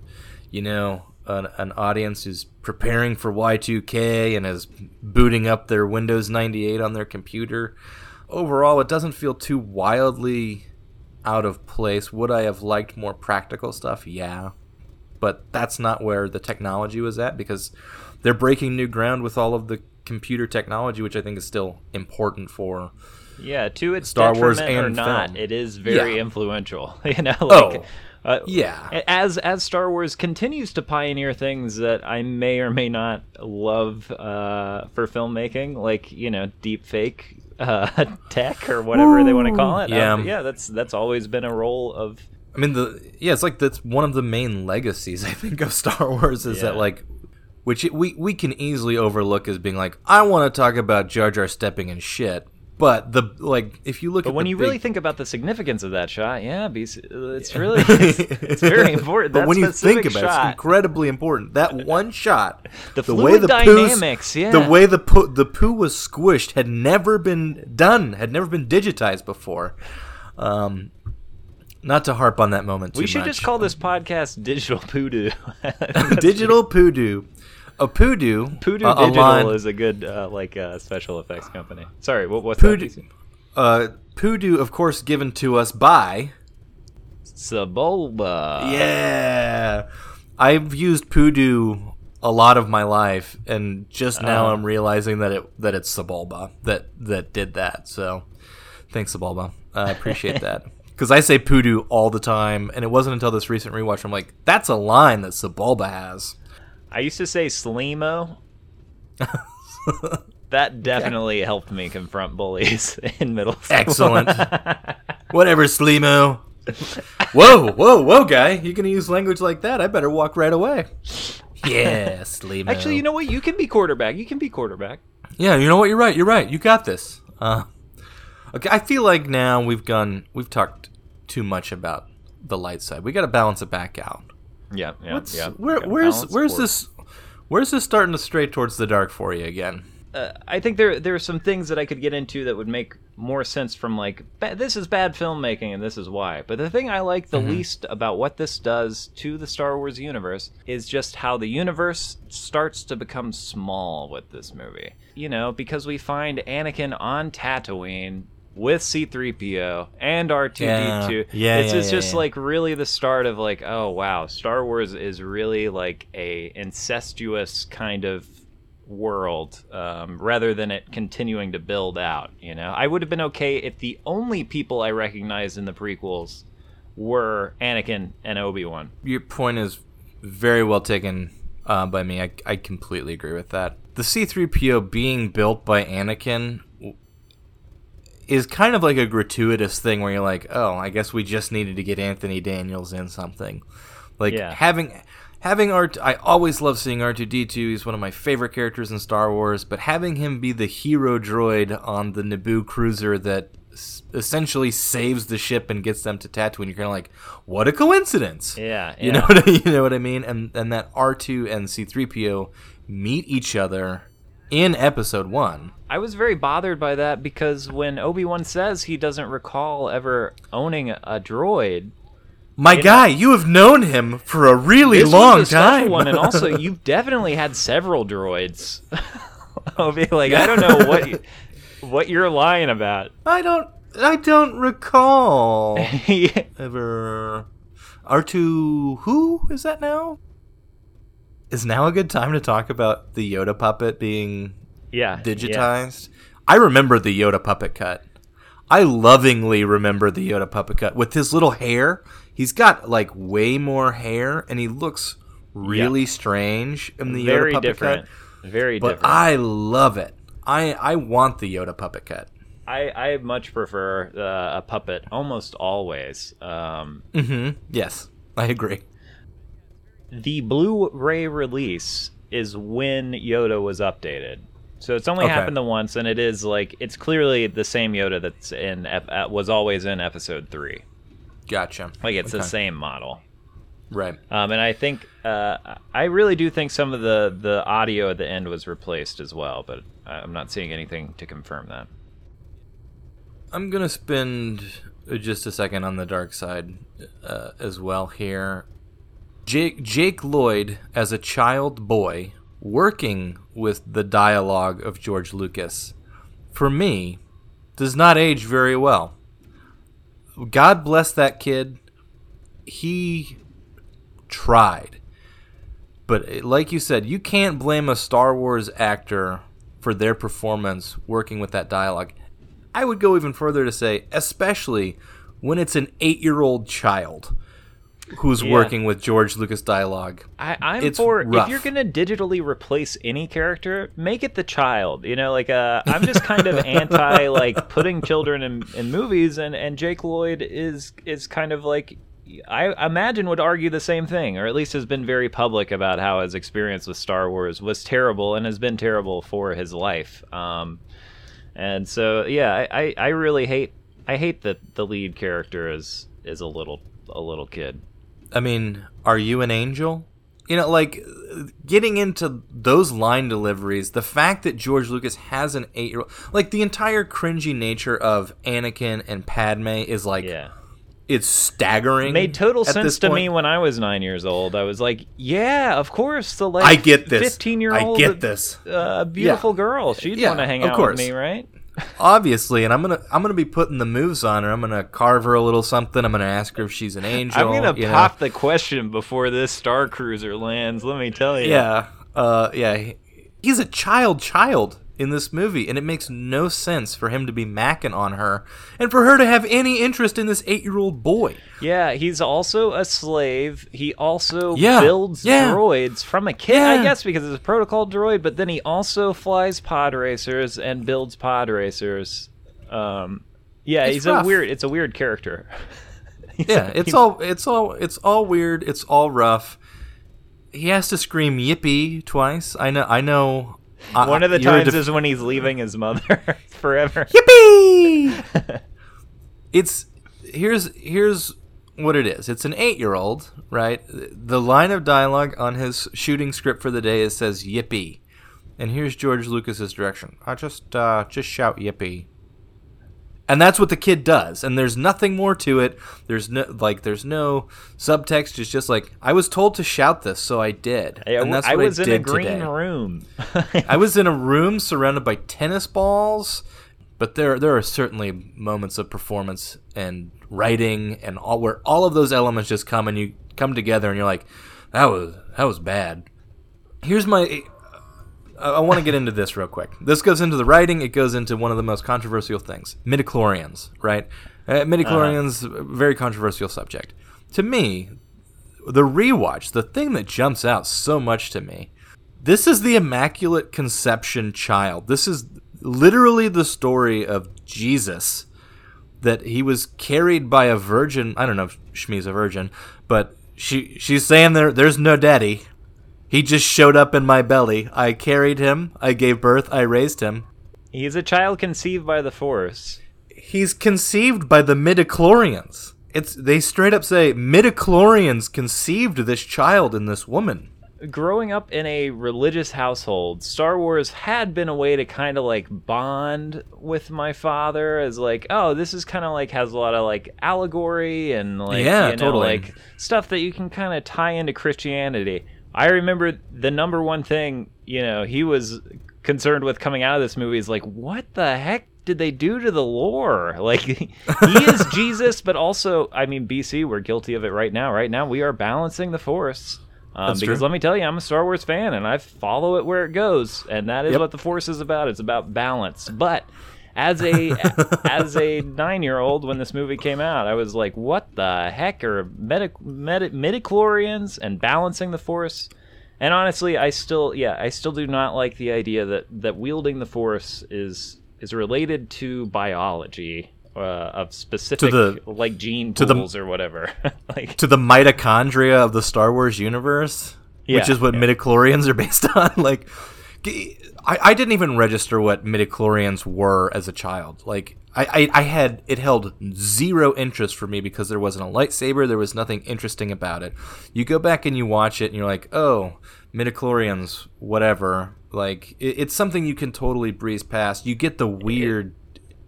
you know, an, an audience who's preparing for Y2K and is booting up their Windows 98 on their computer. Overall, it doesn't feel too wildly out of place. Would I have liked more practical stuff? Yeah but that's not where the technology was at because they're breaking new ground with all of the computer technology, which I think is still important for. yeah to its Star Wars detriment or and not film. it is very Yeah. influential you know oh, like Oh, uh, yeah. as as Star Wars continues to pioneer things that I may or may not love uh, for filmmaking, like you know, deep fake uh, tech or whatever they want to call it. Yeah. Um, yeah, that's that's always been a role of I mean, the yeah, it's like that's one of the main legacies I think of Star Wars is that like, which we we can easily overlook as being like, I want to talk about Jar Jar stepping in shit, but the like if you look But at when the you big- really think about the significance of that shot, yeah, BC, it's really it's, it's very important. but That when you think about it, it's incredibly important. That one shot, The way fluid the dynamics, yeah. the way the poo, the poo was squished had never been done, had never been digitized before. Um, not to harp on that moment too we should much. just call this podcast "Digital Poodoo." digital poodoo. A poodoo. Poodoo uh, Digital line- is a good uh, like uh, special effects company. Sorry, what what's that? Poodoo, BC? uh, poodoo, of course, given to us by. Sebulba. Yeah, I've used Poodoo a lot of my life, and just now Uh. I'm realizing that it that it's Sebulba that that did that. So, thanks Sebulba. I appreciate that. Because I say poodoo all the time, and it wasn't until this recent rewatch I'm like, that's a line that Sebulba has. I used to say Slimo. that definitely helped me confront bullies in middle school. Excellent. Whatever, Slimo. whoa, whoa, whoa, guy! You're gonna use language like that? I better walk right away. Yeah, Slimo. Actually, you know what? You can be quarterback. You can be quarterback. Yeah, you know what? You're right. You're right. You got this. Uh, okay, I feel like now we've gone. We've talked too much about the light side. We got to balance it back out. Yeah, yeah, What's, yeah. where, Gotta where's where's sport. this? Where's this starting to stray towards the dark for you again? uh, I think there there are some things that I could get into that would make more sense from like ba- this is bad filmmaking and this is why. But the thing I like the least about what this does to the Star Wars universe is just how the universe starts to become small with this movie. You know, because we find Anakin on Tatooine with C3PO and R2D2. Yeah. Yeah, it's, yeah, it's yeah, just like really the start of like, oh wow, Star Wars is really like a incestuous kind of world um, rather than it continuing to build out you know i would have been okay if the only people i recognized in the prequels were anakin and obi-wan Your point is very well taken uh, by me. I, I completely agree with that. The C3PO being built by Anakin is kind of like a gratuitous thing where you're like, oh, I guess we just needed to get Anthony Daniels in something. Like Yeah. having having Art. I always love seeing R2D2. He's one of my favorite characters in Star Wars. But having him be the hero droid on the Naboo cruiser that s- essentially saves the ship and gets them to Tatooine, you're kind of like, what a coincidence. yeah You know what I, you know what I mean? And and that R two and C three PO meet each other in episode one. i was very bothered by that because when obi-wan says he doesn't recall ever owning a droid My guy, you have known him for a really long time. one and also you've definitely had several droids obi like i don't know what you, what you're lying about I don't I don't recall ever R two who is that now? Is now a good time to talk about the Yoda puppet being yeah digitized? I remember the Yoda puppet cut. I lovingly remember the Yoda puppet cut with his little hair. He's got like way more hair, and he looks really strange in the very Yoda puppet different cut. very But different I love it. I I want the Yoda puppet cut. I, I much prefer uh, a puppet almost always. Um, Mm-hmm. Yes, I agree. The Blu-ray release is when Yoda was updated, so it's only Okay. happened the once, and it is like it's clearly the same Yoda that's in uh, was always in Episode Three. Gotcha. Like it's the same model. Right. Um, and I think uh, I really do think some of the the audio at the end was replaced as well, but I'm not seeing anything to confirm that. I'm gonna spend uh, just a second on the dark side uh, as well here. Jake Jake Lloyd as a child boy working with the dialogue of George Lucas, for me, does not age very well. God bless that kid. He tried. But uh, like you said, you can't blame a Star Wars actor for their performance working with that dialogue. I would go even further to say, especially when it's an eight year old child who's Yeah. working with George Lucas dialogue. I, I'm It's for if you're gonna digitally replace any character, make it the child. You know, like uh, I'm just kind of anti like putting children in, in movies, and and Jake Lloyd is is kind of like I imagine would argue the same thing, or at least has been very public about how his experience with Star Wars was terrible and has been terrible for his life. Um, and so yeah, I, I, I really hate I hate that the lead character is is a little a little kid. I mean, are you an angel? You know, like getting into those line deliveries, the fact that George Lucas has an eight year old, like the entire cringy nature of Anakin and Padme is like, Yeah. it's staggering. It made total sense to point. me when I was nine years old. I was like, "Yeah, of course, the like I get this. 15 year old, I get this. uh, beautiful girl. She'd Yeah, want to hang out course. with me, right?" Obviously and i'm gonna i'm gonna be putting the moves on her i'm gonna carve her a little something i'm gonna ask her if she's an angel I'm gonna you know. pop the question before this Star Cruiser lands. Let me tell you. yeah uh yeah he's a child child in this movie, and it makes no sense for him to be macking on her and for her to have any interest in this eight year old boy. Yeah, he's also a slave. He also Yeah, builds yeah. droids from a kid, I guess, because it's a protocol droid. But then he also flies pod racers and builds pod racers. Um, yeah, It's he's rough. a weird. It's a weird character. Yeah, it's all it's all it's all weird. It's all rough. He has to scream "yippee" twice. I know. I know. I- One of the times def- is when he's leaving his mother forever. yippee. it's here's here's what it is. It's an eight year old, right? The line of dialogue on his shooting script for the day is says "yippee," and here's George Lucas's direction. I just uh, just shout "yippee." And that's what the kid does, and there's nothing more to it. There's no like, there's no subtext. It's just like I was told to shout this, so I did, I, and that's I was I in a green today. room. I was in a room surrounded by tennis balls, but there there are certainly moments of performance and writing and all where all of those elements just come and you come together and you're like, that was that was bad. Here's my. I, want to get into this real quick. This goes into the writing. It goes into one of the most controversial things: midichlorians. Right? Uh, midichlorians, very controversial subject. To me, the rewatch, the thing that jumps out so much to me, this is the Immaculate Conception child. This is literally the story of Jesus. That he was carried by a virgin. I don't know if Shmi's a virgin, but she she's saying there there's no daddy. He just showed up in my belly. I carried him. I gave birth. I raised him. He's a child conceived by the Force. He's conceived by the midichlorians. It's they straight up say midichlorians conceived this child in this woman. growing up in a religious household, Star Wars had been a way to kind of like bond with my father as like, oh, this is kind of like has a lot of like allegory and like Yeah, you know, totally. like stuff that you can kind of tie into Christianity. I remember the number one thing, you know, he was concerned with coming out of this movie is like, what the heck did they do to the lore? Like, he is Jesus, but also, I mean, BC, we're guilty of it right now. Right now, we are balancing the Force. Um, because true. let me tell you, I'm a Star Wars fan, and I follow it where it goes, and that is Yep. what the Force is about. It's about balance. But as a as a nine year old, when this movie came out, I was like, "What the heck are medi- medi- midichlorians and balancing the Force?" And honestly, I still, yeah, I still do not like the idea that that wielding the Force is is related to biology. Uh, of specific the- like gene to the- pools or whatever, like to the mitochondria of the Star Wars universe, which is what yeah. midichlorians are based on. Like, I, I didn't even register what midichlorians were as a child. Like, I, I, I had it held zero interest for me because there wasn't a lightsaber. There was nothing interesting about it. You go back and you watch it, and you're like, oh, midichlorians, whatever. Like, it, it's something you can totally breeze past. You get the weird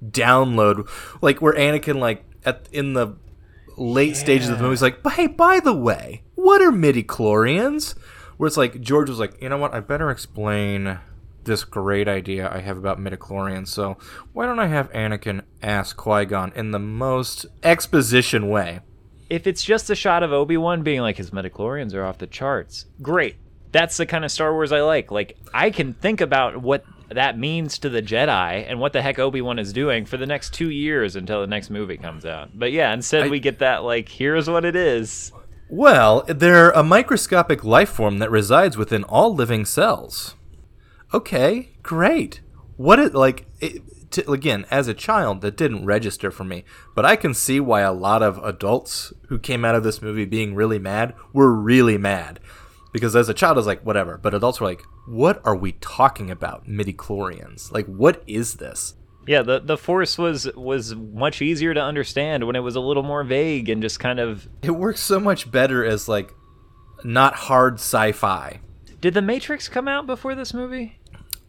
download, like where Anakin, like at in the late stages of the movie, is like, but hey, by the way, what are midichlorians? Where it's like George was like, you know what, I better explain this great idea I have about midichlorians. So why don't I have Anakin ask Qui Gon in the most exposition way? if it's just a shot of Obi-Wan being like his midichlorians are off the charts, great. That's the kind of Star Wars I like. Like I can think about what that means to the Jedi and what the heck Obi-Wan is doing for the next 2 years until the next movie comes out. But yeah, instead I- we get that like here's what it is. Well, they're a microscopic life form that resides within all living cells. Okay, great. What it like? It, to, again, as a child, that didn't register for me, but I can see why a lot of adults who came out of this movie being really mad were really mad. Because as a child, I was like, whatever. But adults were like, what are we talking about? Midi chlorians? Like, what is this? Yeah, the the Force was was much easier to understand when it was a little more vague and just kind of It works so much better as like not hard sci-fi. Did The Matrix come out before this movie?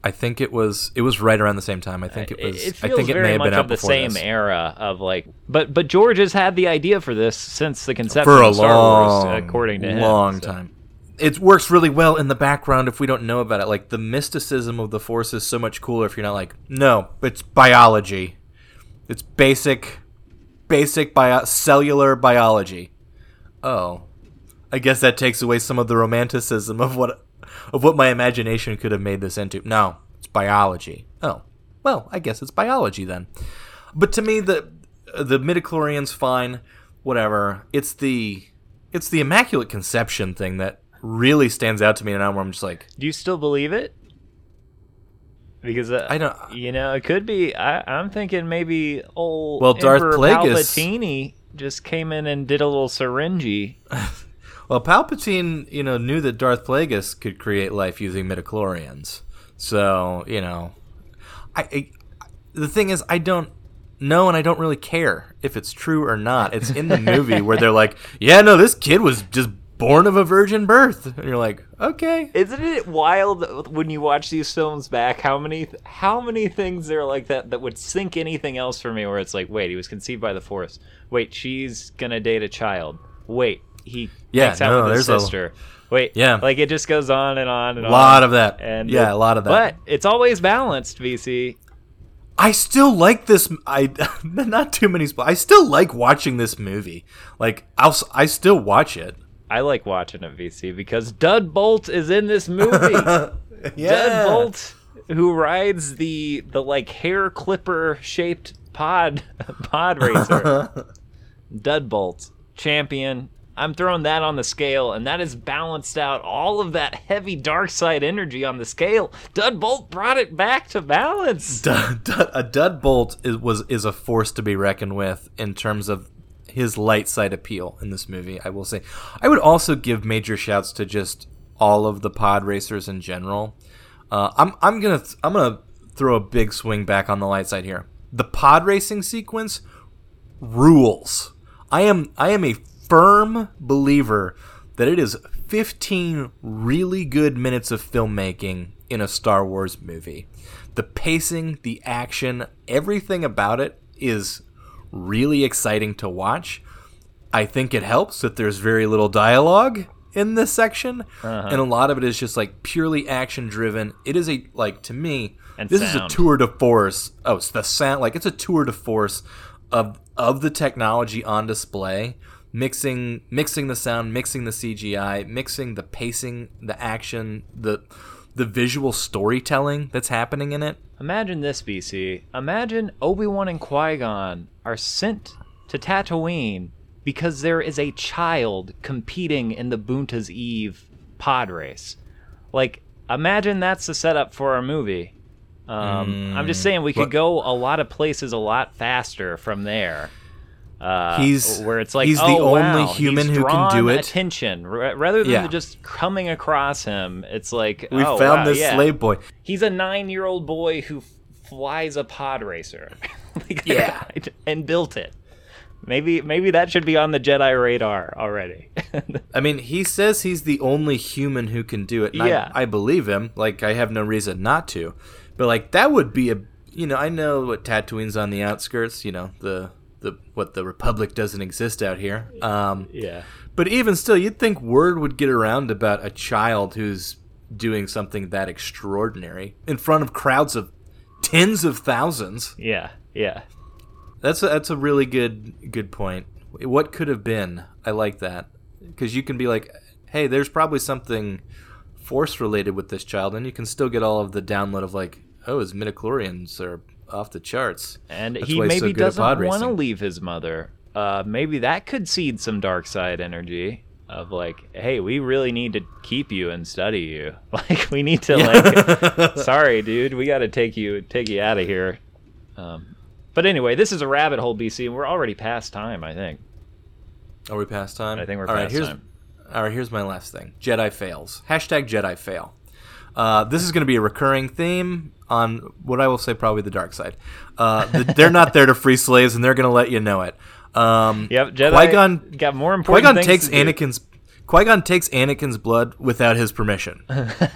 I think it was it was right around the same time. I think it It- was. It I feels think it very may have much been out of the same this. era of like, but but George has had the idea for this since the conception for a of Star long, Wars, according to him. long so. time. It works really well in the background if we don't know about it. Like the mysticism of the Force is so much cooler if you're not like, no, it's biology. It's basic, basic bio- cellular biology. Oh, I guess that takes away some of the romanticism of what of what my imagination could have made this into. No, It's biology. Oh, well, I guess it's biology then. But to me, the the midichlorians fine, whatever. It's the it's the immaculate conception thing that really stands out to me now where I'm just like, Do you still believe it? Because uh, I don't- You know, it could be. I, I'm thinking maybe old Well, Darth Emperor Plagueis- just came in and did a little syringy. well, Palpatine, you know, knew that Darth Plagueis could create life using midichlorians. So, you know, I, I the thing is I don't know and I don't really care if it's true or not. It's in the movie where they're like, "Yeah, no, this kid was just born of a virgin birth." And you're like, "Okay." Isn't it wild when you watch these films back? How many how many things there are like that that would sink anything else for me? Where it's like, wait, he was conceived by the Force. Wait, she's gonna date a child. Wait, he Yeah, hangs out no, with his there's a- sister. Wait, Yeah. like it just goes on and on and A on. lot of that. And Yeah, a lot of that. But it's always balanced, BC. I still like this. I not too many. I still like watching this movie. Like I'll. I still watch it. I like watching it, BC, because Dud Bolt is in this movie. yeah. Dud Bolt, who rides the the like hair clipper shaped pod pod racer. Dud Bolt, champion. I'm throwing that on the scale, and that has balanced out all of that heavy dark side energy on the scale. Dud Bolt brought it back to balance. Dud, Dud- a dud bolt is was is a force to be reckoned with in terms of his light side appeal in this movie. I will say. I would also give major shouts to just all of the pod racers in general. Uh, I'm I'm gonna I'm gonna throw a big swing back on the light side here. The pod racing sequence rules. I am I am a firm believer that it is 15 really good minutes of filmmaking in a Star Wars movie. The pacing, the action, everything about it is really exciting to watch. I think it helps that there's very little dialogue in this section, uh-huh. and a lot of it is just like purely action driven. It is a like to me, And this is a tour de force. Oh, it's the sound like it's a tour de force of of the technology on display, mixing mixing the sound, mixing the CGI, mixing the pacing, the action, the the visual storytelling that's happening in it. Imagine this, BC. Imagine Obi Wan and Qui Gon are sent to Tatooine because there is a child competing in the Boonta's Eve pod race. Like, imagine that's the setup for our movie. Um, I'm just saying we could what- go a lot of places a lot faster from there. Uh, He's- where it's like he's the oh, only wow, human who can do it. Attention, R- rather than Yeah. just coming across him, it's like We oh, found wow, this yeah. slave boy. He's a nine-year-old boy who f- flies a pod racer. Like, Yeah. and built it. Maybe maybe that should be on the Jedi radar already. I mean, he says he's the only human who can do it. Yeah. I, I believe him. Like, I have no reason not to. But like, that would be a. You know, I know what Tatooine's on the outskirts. You know, the the what the Republic doesn't exist out here. Um, yeah. but even still, you'd think word would get around about a child who's doing something that extraordinary in front of crowds of tens of thousands. Yeah. Yeah. That's a, that's a really good good point. What could have been? I like that because you can be like, hey, there's probably something force related with this child, and you can still get all of the download of like, oh, his midichlorians are off the charts, And That's he he's so maybe doesn't want to leave his mother. Uh, maybe that could seed some dark side energy of like, hey, we really need to keep you and study you. Like, we need to like, sorry, dude, we got to take you take you out of here. Um, but anyway, this is a rabbit hole, BC, and we're already past time. I think. Are we past time? I think we're All right, past here's, time. All right, here's my last thing. Jedi fails. Hashtag Jedi fail. Uh, this is going to be a recurring theme on what I will say probably the dark side. Uh, the, they're not there to free slaves, and they're going to let you know it. Um, Yep, Jedi Qui-Gon, got more important. Qui-Gon takes. Anakin's Qui-Gon takes Anakin's blood without his permission.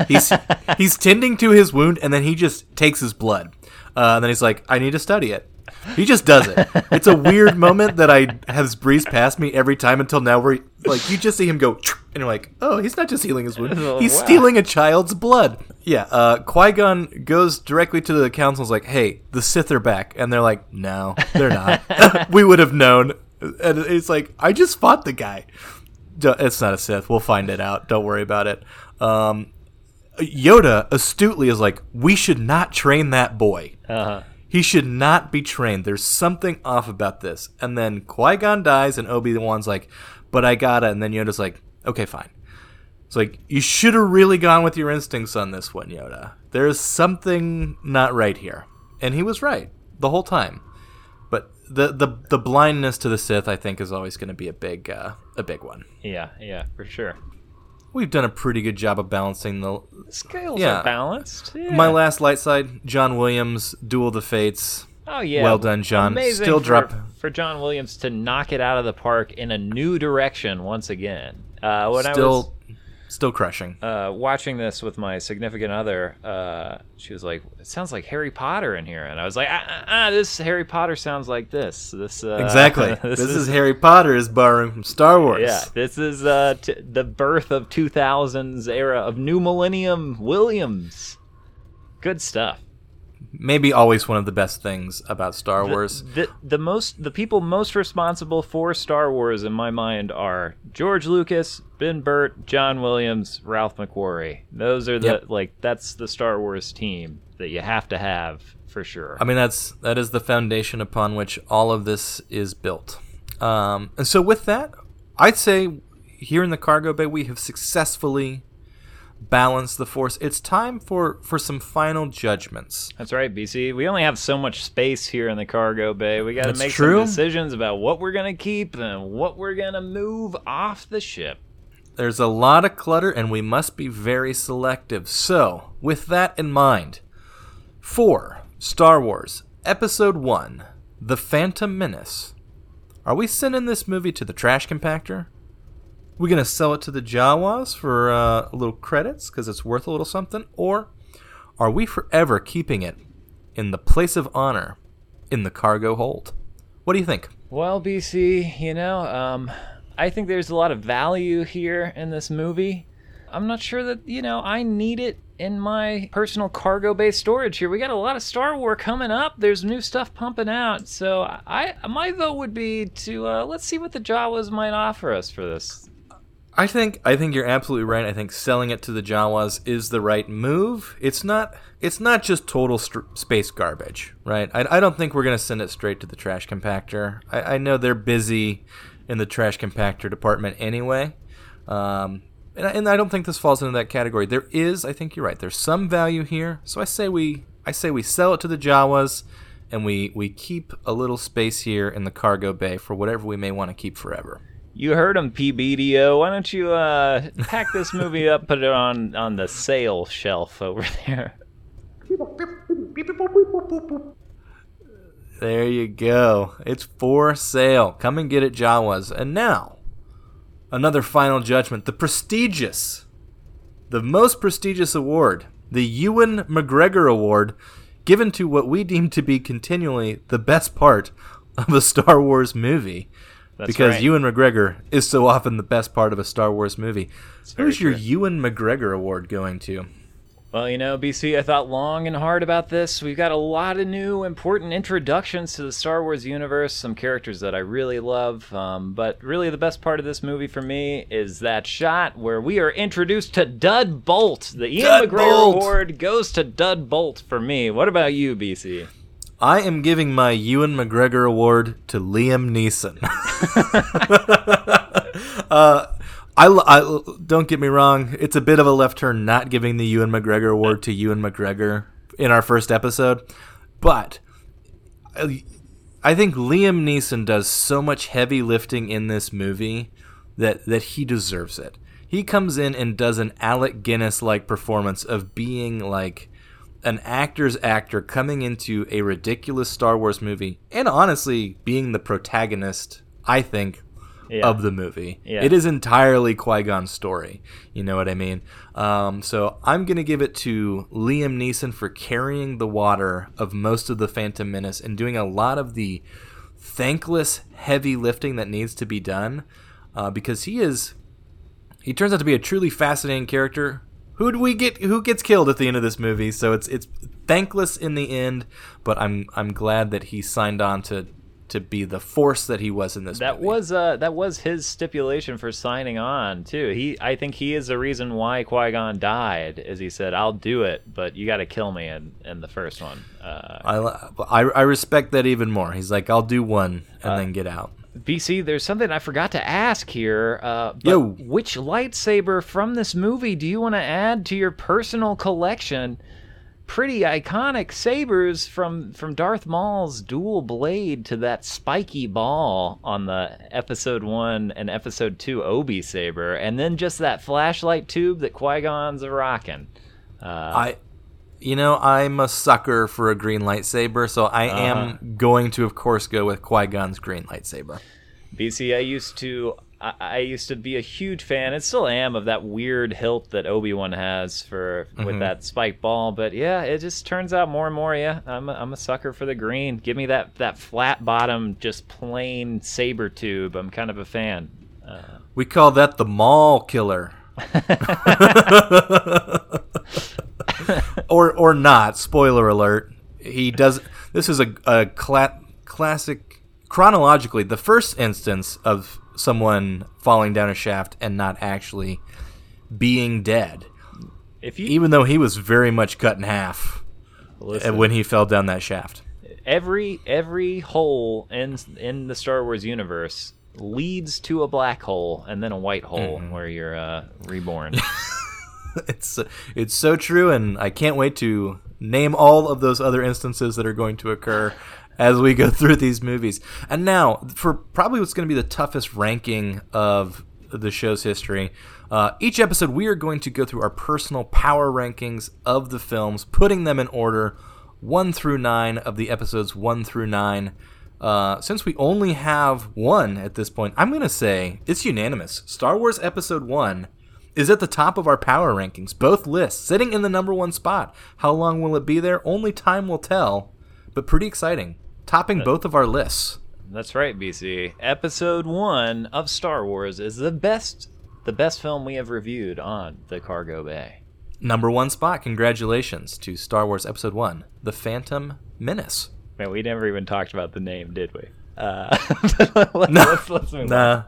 He's he's tending to his wound, and then he just takes his blood. Uh, and then he's like, "I need to study it." He just does it. It's a weird moment that I has breezed past me every time until now, where he, like you just see him go, and you're like, "Oh, he's not just healing his wound; Oh, he's wow. stealing a child's blood." Yeah. Uh, Qui Gon goes directly to the council. and is like, "Hey, the Sith are back," and they're like, "No, they're not. we would have known." And it's like, I just fought the guy. It's not a Sith. We'll find it out. Don't worry about it. Um, Yoda astutely is like, we should not train that boy. Uh-huh. He should not be trained. There's something off about this. And then Qui Gon dies, and Obi Wan's like, but I gotta. And then Yoda's like, okay, fine. It's like, you should have really gone with your instincts on this one, Yoda. There's something not right here. And he was right the whole time. But the, the, the blindness to the Sith, I think, is always going to be a big uh, a big one. Yeah, yeah, for sure. We've done a pretty good job of balancing the Scales Yeah. are balanced. Yeah. My last light side, John Williams, Duel of the Fates. Oh yeah. Well done, John. Amazing Still for, drop- for John Williams to knock it out of the park in a new direction once again. Uh, when I was Still, crushing. uh, watching this with my significant other, uh, she was like, "It sounds like Harry Potter in here," and I was like, "Ah, ah, ah this Harry Potter sounds like this. This uh, exactly. this, is, Harry Potter is borrowing from Star Wars. Yeah, this is uh, t- the birth of 2000s era of New Millennium Williams. Good stuff. Maybe always one of the best things about Star Wars. The, the most the people most responsible for Star Wars in my mind are George Lucas, Ben Burtt, John Williams, Ralph McQuarrie. Those are the Yep. like that's the Star Wars team that you have to have for sure. I mean, that's that is the foundation upon which all of this is built. Um, and so, with that, I'd say here in the cargo bay, we have successfully balanced the force. It's time for for some final judgments. That's right, BC. We only have so much space here in the cargo bay. We got to make true. some decisions about what we're going to keep and what we're going to move off the ship. There's a lot of clutter, and we must be very selective. So, with that in mind, 4 Star Wars Episode 1 The Phantom Menace, are we sending this movie to the trash compactor? We gonna sell it to the Jawas for uh, a little credits because it's worth a little something, or are we forever keeping it in the place of honor in the cargo hold? What do you think? Well, BC, you know, um, I think there's a lot of value here in this movie. I'm not sure that, you know, I need it in my personal cargo based storage here. We got a lot of Star Wars coming up. There's new stuff pumping out. So I my vote would be to uh, let's see what the Jawas might offer us for this. I think I think you're absolutely right. I think selling it to the Jawas is the right move. It's not it's not just total st- space garbage, right? I, I don't think we're gonna send it straight to the trash compactor. I, I know they're busy in the trash compactor department anyway, um, and, and I don't think this falls into that category. There is, I think you're right. There's some value here, so I say we I say we sell it to the Jawas, and we we keep a little space here in the cargo bay for whatever we may want to keep forever. You heard him, PBDO. Why don't you uh, pack this movie up, put it on on the sale shelf over there? There you go. It's for sale. Come and get it, Jawas. And now, another final judgment. The prestigious, the most prestigious award, the Ewan McGregor Award, given to what we deem to be continually the best part of a Star Wars movie. That's because right. Ewan McGregor is so often the best part of a Star Wars movie. Who's your. Ewan McGregor Award going to? Well, you know, BC, I thought long and hard about this. We've got a lot of new important introductions to the Star Wars universe, some characters that I really love. Um, but really, the best part of this movie for me is that shot where we are introduced to Dud Bolt. The Ian Dud McGregor Bolt! Award goes to Dud Bolt for me. What about you, BC? I am giving my Ewan McGregor award to Liam Neeson. uh, I, I- don't get me wrong; it's a bit of a left turn not giving the Ewan McGregor award to Ewan McGregor in our first episode, but I, I think Liam Neeson does so much heavy lifting in this movie that that he deserves it. He comes in and does an Alec Guinness like performance of being like an actor's actor coming into a ridiculous Star Wars movie and honestly being the protagonist, I think, Yeah. of the movie. Yeah. It is entirely Qui Gon's story. You know what I mean? Um, so I'm going to give it to Liam Neeson for carrying the water of most of the Phantom Menace and doing a lot of the thankless, heavy lifting that needs to be done uh, because he is. He turns out to be a truly fascinating character. Who do we get? Who gets killed at the end of this movie? So it's it's thankless in the end, but I'm I'm glad that he signed on to to be the force that he was in this. That movie. was uh that was his stipulation for signing on too. He I think he is the reason why Qui Gon died. Is he said I'll do it, but you got to kill me in in the first one. Uh, I, I I respect that even more. He's like, I'll do one and then get out. BC, there's something I forgot to ask here. Uh, which lightsaber from this movie do you want to add to your personal collection? Pretty iconic sabers from from Darth Maul's dual blade to that spiky ball on the Episode One and Episode Two Obi saber, and then just that flashlight tube that Qui Gon's rocking. Uh, I, you know, I'm a sucker for a green lightsaber, so I Uh-huh. am going to, of course, go with Qui Gon's green lightsaber. BC, I used to I, I used to be a huge fan, and still am, of that weird hilt that Obi Wan has for with that spike ball. But yeah, it just turns out more and more. Yeah, I'm a, I'm a sucker for the green. Give me that that flat bottom, just plain saber tube. I'm kind of a fan. We call that the Maul Killer. or or not. Spoiler alert. He does. This is a, a cla- classic. Chronologically, the first instance of someone falling down a shaft and not actually being dead, If you even though he was very much cut in half uh, listen, when he fell down that shaft. every every hole in in the Star Wars universe leads to a black hole and then a white hole where you're uh, reborn. it's it's so true, and I can't wait to name all of those other instances that are going to occur as we go through these movies. And now, for probably what's going to be the toughest ranking of the show's history, uh, each episode we are going to go through our personal power rankings of the films, putting them in order one through nine of the episodes one through nine. Uh, since we only have one at this point, I'm going to say it's unanimous. Star Wars Episode 1 is at the top of our power rankings, both lists, sitting in the number one spot. How long will it be there? Only time will tell, but pretty exciting. Topping both of our lists. That's right, BC. Episode one of Star Wars is the best, the best film we have reviewed on the Cargo Bay. Number one spot, congratulations to Star Wars Episode 1, The Phantom Menace. Man, we never even talked about the name, did we? Uh, let's, let's, let's on. Nah,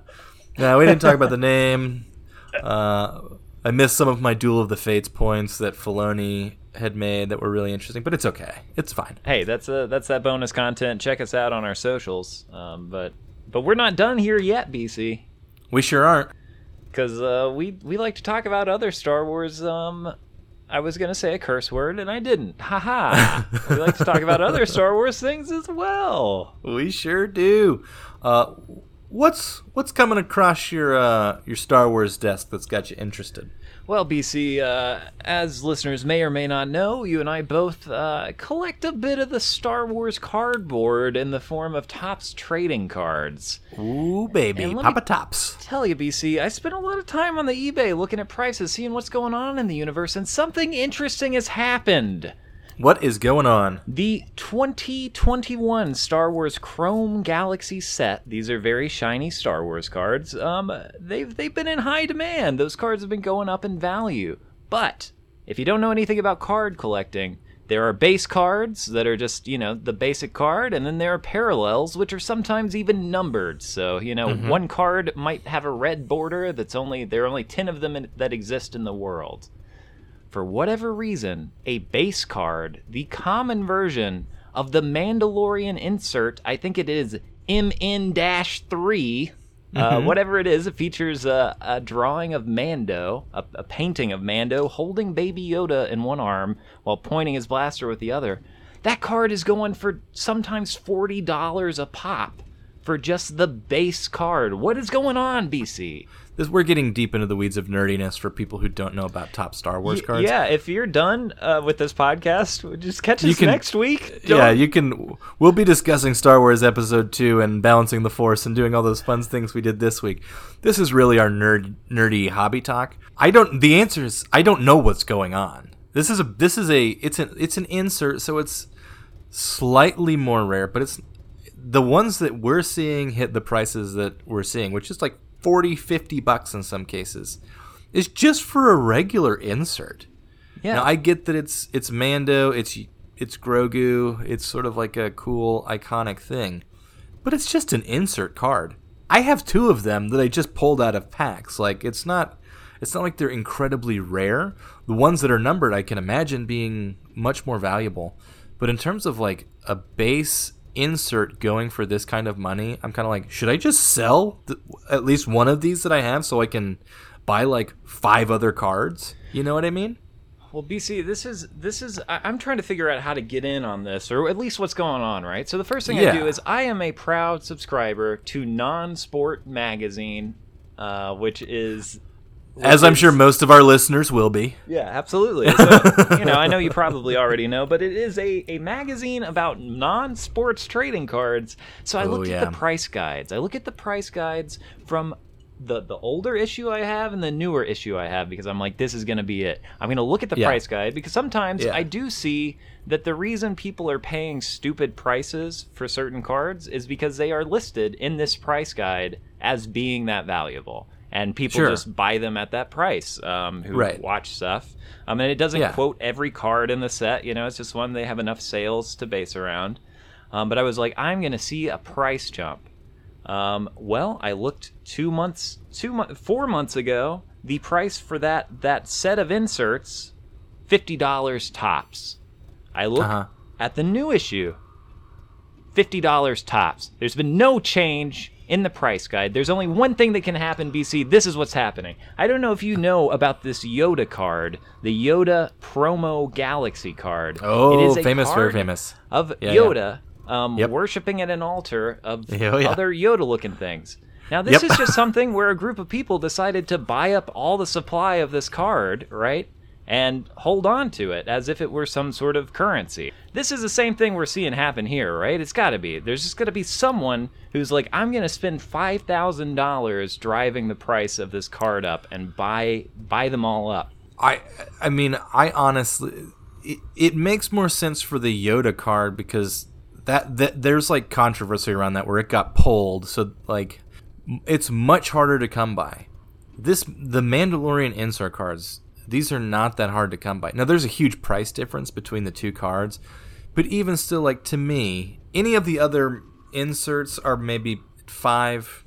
nah, we didn't talk about the name. Uh, I missed some of my Duel of the Fates points that Filoni had made that were really interesting, but it's okay. It's fine. Hey, that's a that's that bonus content. Check us out on our socials. Um, but but we're not done here yet, BC. We sure aren't. because uh, we we like to talk about other Star Wars. Um, I was gonna say a curse word and I didn't. Haha. we like to talk about other Star Wars things as well. We sure do. Uh, what's what's coming across your uh, your Star Wars desk that's got you interested? Well, BC, uh, as listeners may or may not know, you and I both uh, collect a bit of the Star Wars cardboard in the form of Topps trading cards. Ooh, baby, And let me- Papa Topps. Tell you, BC, I spent a lot of time on the eBay looking at prices, seeing what's going on in the universe, and something interesting has happened. What is going on? The 2021 Star Wars Chrome Galaxy set. These are very shiny Star Wars cards. Um, they've they've been in high demand. Those cards have been going up in value. But if you don't know anything about card collecting, there are base cards that are just you know the basic card, and then there are parallels, which are sometimes even numbered. So you know one card might have a red border that's only there are only ten of them in, that exist in the world for whatever reason, a base card, the common version of the Mandalorian insert, I think it is MN 3, uh, whatever it is, it features a, a drawing of Mando, a, a painting of Mando holding Baby Yoda in one arm while pointing his blaster with the other. That card is going for sometimes $40 a pop for just the base card. What is going on, BC? This, we're getting deep into the weeds of nerdiness for people who don't know about Topps Star Wars Y- cards. Yeah, if you're done uh, with this podcast, just catch us can- next week. Yeah, Don't- you can. We'll be discussing Star Wars Episode Two and balancing the Force and doing all those fun things we did this week. This is really our nerd, nerdy hobby talk. I don't. The answer is I don't know what's going on. This is a. This is a. It's an. It's an insert, so it's slightly more rare, but it's the ones that we're seeing hit the prices that we're seeing, which is like 40, 50 bucks in some cases, is just for a regular insert. yeah. Now I get that it's it's Mando, it's it's Grogu, it's sort of like a cool iconic thing. but it's just an insert card. I have two of them that I just pulled out of packs. Like it's not it's not like they're incredibly rare. The ones that are numbered I can imagine being much more valuable. But in terms of like a base insert going for this kind of money, I'm kind of like, should I just sell th- at least one of these that I have so I can buy like five other cards? You know what I mean? Well, BC, this is this is I- I'm trying to figure out how to get in on this, or at least what's going on, right? So the first thing I do is I am a proud subscriber to Non-Sport Magazine, uh, which is As I'm sure most of our listeners will be. Yeah, absolutely. So, you know, I know you probably already know, but it is a, a magazine about non sports trading cards. So I Oh, looked yeah. at the price guides. I look at the price guides from the, the older issue I have and the newer issue I have because I'm like, this is going to be it. I'm going to look at the Yeah. price guide because sometimes Yeah. I do see that the reason people are paying stupid prices for certain cards is because they are listed in this price guide as being that valuable. And people Sure. just buy them at that price um, who Right. watch stuff. Um, and it doesn't Yeah. quote every card in the set. You know, it's just one they have enough sales to base around. Um, but I was like, I'm going to see a price jump. Um, well, I looked two months, two mo- four months ago. The price for that that set of inserts, fifty dollars tops. I look Uh-huh. at the new issue, fifty dollars tops. There's been no change in the price guide. There's only one thing that can happen, BC. This is what's happening. I don't know if you know about this Yoda card, the Yoda promo Galaxy card. Oh, it is a famous, very famous. of Yeah, yeah. Yoda um, Yep. worshiping at an altar of Oh, yeah. other Yoda-looking things. Now, this Yep. is just something where a group of people decided to buy up all the supply of this card, right? And hold on to it as if it were some sort of currency. This is the same thing we're seeing happen here, right? It's got to be. There's just going to be someone who's like, I'm going to spend five thousand dollars driving the price of this card up and buy buy them all up. I I mean, I honestly it, it makes more sense for the Yoda card because that, that there's like controversy around that where it got pulled, so like it's much harder to come by. This the Mandalorian insert cards, these are not that hard to come by. Now there's a huge price difference between the two cards, but even still like to me, any of the other inserts are maybe 5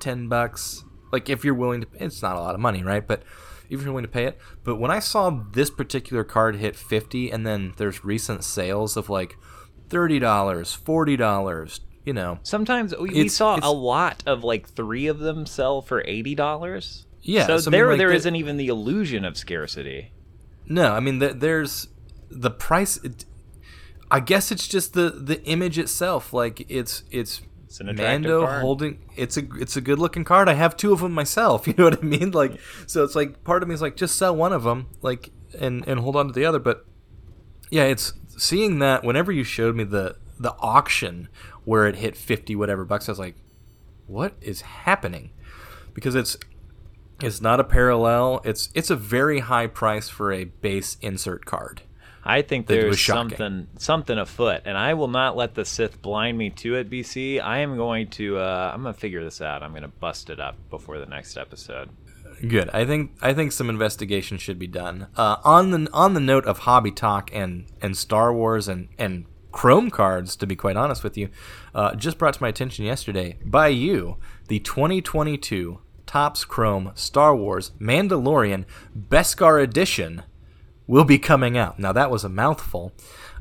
10 bucks. Like if you're willing to it's not a lot of money, right? But if you're willing to pay it. But when I saw this particular card hit 50 and then there's recent sales of like $30, $40, you know. Sometimes we, we saw a lot of like three of them sell for eighty dollars. Yeah, so, so I mean, there like, there the- isn't even the illusion of scarcity. No, I mean th- there's the price it, I guess it's just the the image itself like it's it's It's an Mando card. holding it's a it's a good looking card. I have two of them myself. You know what I mean? Like so it's like part of me is like just sell one of them like and and hold on to the other. But yeah, it's seeing that whenever you showed me the the auction where it hit fifty whatever bucks, I was like, what is happening? Because it's it's not a parallel. It's it's a very high price for a base insert card. I think there's something something afoot, and I will not let the Sith blind me to it. BC, I am going to uh, I'm gonna figure this out. I'm gonna bust it up before the next episode. Good. I think I think some investigation should be done. Uh, on the on the note of hobby talk and and Star Wars and and Chrome cards, to be quite honest with you, uh, just brought to my attention yesterday by you the 2022 Topps Chrome Star Wars Mandalorian Beskar Edition will be coming out. Now that was a mouthful.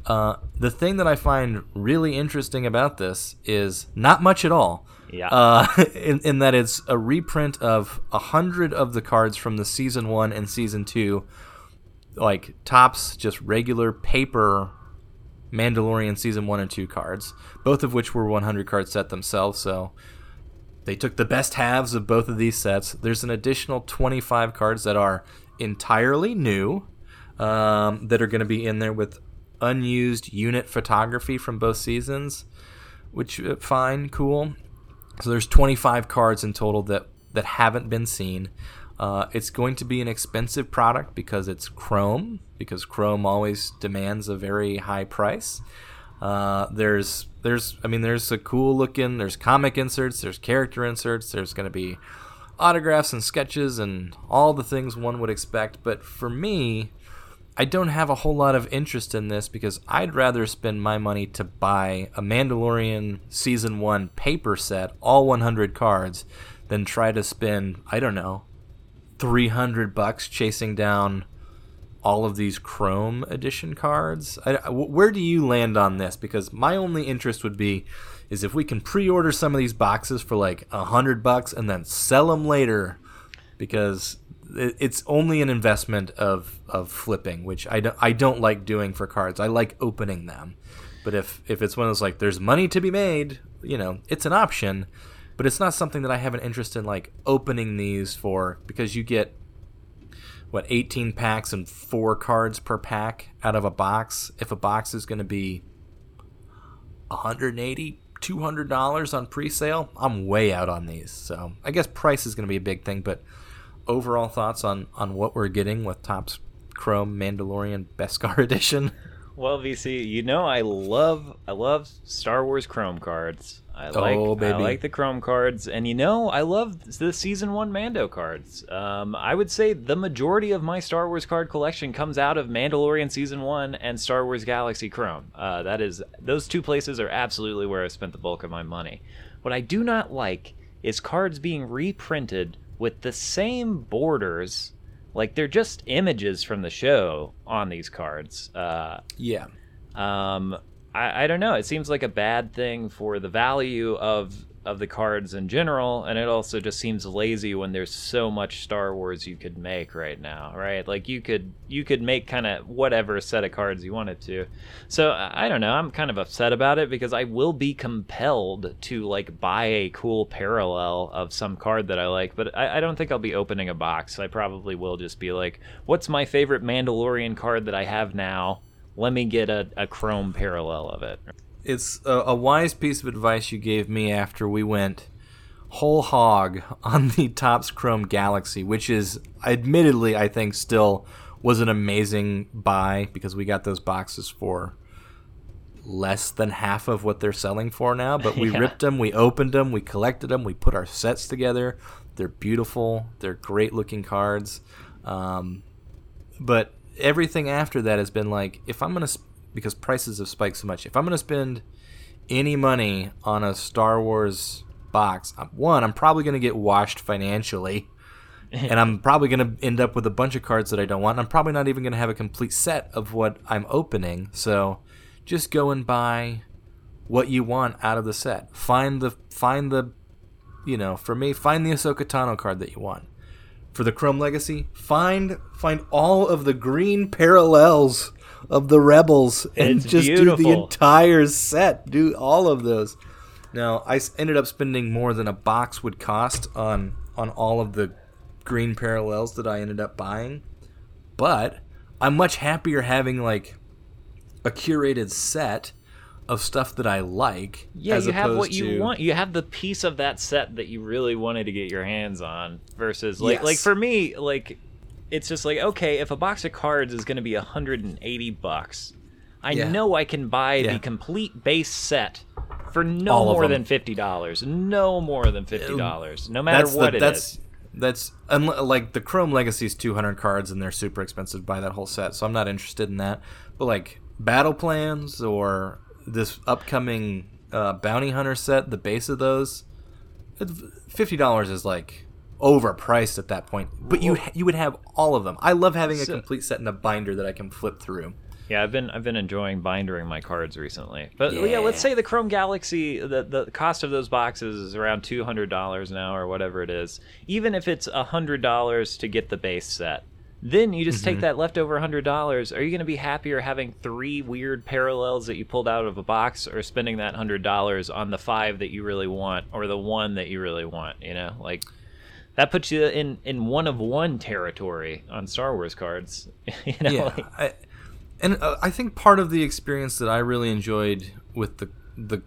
Uh, the thing that I find really interesting about this is not much at all. Yeah. Uh, in, in that it's a reprint of a hundred of the cards from the season one and season two, like Topps, just regular paper Mandalorian season one and two cards, both of which were 100 card set themselves. So they took the best halves of both of these sets. There's an additional 25 cards that are entirely new, um, that are going to be in there with unused unit photography from both seasons, which uh, fine, cool. So there's 25 cards in total that that haven't been seen. Uh, it's going to be an expensive product because it's Chrome, because Chrome always demands a very high price. Uh, there's there's I mean there's a cool looking there's comic inserts, there's character inserts, there's going to be autographs and sketches and all the things one would expect. But for me, I don't have a whole lot of interest in this because I'd rather spend my money to buy a Mandalorian season 1 paper set, all 100 cards, than try to spend, I don't know, 300 bucks chasing down all of these Chrome edition cards. I, where do you land on this? Because my only interest would be is if we can pre-order some of these boxes for like a hundred bucks and then sell them later, because it's only an investment of of flipping, which I don't I don't like doing for cards. I like opening them, but if if it's one of those like there's money to be made, you know, it's an option, but it's not something that I have an interest in like opening these for because you get what 18 packs and four cards per pack out of a box. If a box is going to be 180 $200 on pre-sale, I'm way out on these. So, I guess price is going to be a big thing, but overall thoughts on on what we're getting with Topps Chrome Mandalorian Beskar edition? Well, BC, you know I love I love Star Wars Chrome cards. I like oh, I like the Chrome cards, and you know I love the Season One Mando cards. Um, I would say the majority of my Star Wars card collection comes out of Mandalorian Season One and Star Wars Galaxy Chrome. Uh, that is those two places are absolutely where I spent the bulk of my money. What I do not like is cards being reprinted with the same borders like they're just images from the show on these cards. Uh, yeah. Um, I, I don't know. It seems like a bad thing for the value of of the cards in general, and it also just seems lazy when there's so much Star Wars you could make right now, right? Like you could you could make kind of whatever set of cards you wanted to. So I don't know. I'm kind of upset about it because I will be compelled to like buy a cool parallel of some card that I like, but I, I don't think I'll be opening a box. I probably will just be like, what's my favorite Mandalorian card that I have now? Let me get a, a Chrome parallel of it it's a, a wise piece of advice you gave me after we went whole hog on the Topps Chrome Galaxy, which is admittedly I think still was an amazing buy because we got those boxes for less than half of what they're selling for now. But we yeah. ripped them, we opened them, we collected them, we put our sets together. They're beautiful. They're great looking cards. Um, but everything after that has been like, if I'm gonna because prices have spiked so much. If I'm going to spend any money on a Star Wars box, one, I'm probably going to get washed financially. and I'm probably going to end up with a bunch of cards that I don't want. And I'm probably not even going to have a complete set of what I'm opening. So just go and buy what you want out of the set. Find the find the you know, for me, find the Ahsoka Tano card that you want. For the Chrome Legacy, find find all of the green parallels of the rebels and it's just beautiful. do the entire set. Do all of those. Now I ended up spending more than a box would cost on on all of the green parallels that I ended up buying, but I'm much happier having like a curated set of stuff that I like. Yeah, you have what you want. You have the piece of that set that you really wanted to get your hands on. Versus like yes. like for me, like it's just like okay, if a box of cards is going to be 180 bucks, I yeah. know I can buy yeah. the complete base set for no All more than fifty dollars. No more than fifty dollars, no matter that's what the, it that's, is. That's like the Chrome Legacy is 200 cards and they're super expensive to buy that whole set, so I'm not interested in that. But like battle plans or this upcoming uh, bounty hunter set, the base of those, fifty dollars is like overpriced at that point. But you you would have all of them. I love having a complete set in a binder that I can flip through. Yeah, I've been I've been enjoying bindering my cards recently. But yeah, yeah let's say the Chrome Galaxy the the cost of those boxes is around two hundred dollars now or whatever it is. Even if it's hundred dollars to get the base set. Then you just mm-hmm. take that leftover hundred dollars. Are you going to be happier having three weird parallels that you pulled out of a box, or spending that hundred dollars on the five that you really want, or the one that you really want? You know, like that puts you in in one of one territory on Star Wars cards. you know, yeah, like, I, and uh, I think part of the experience that I really enjoyed with the the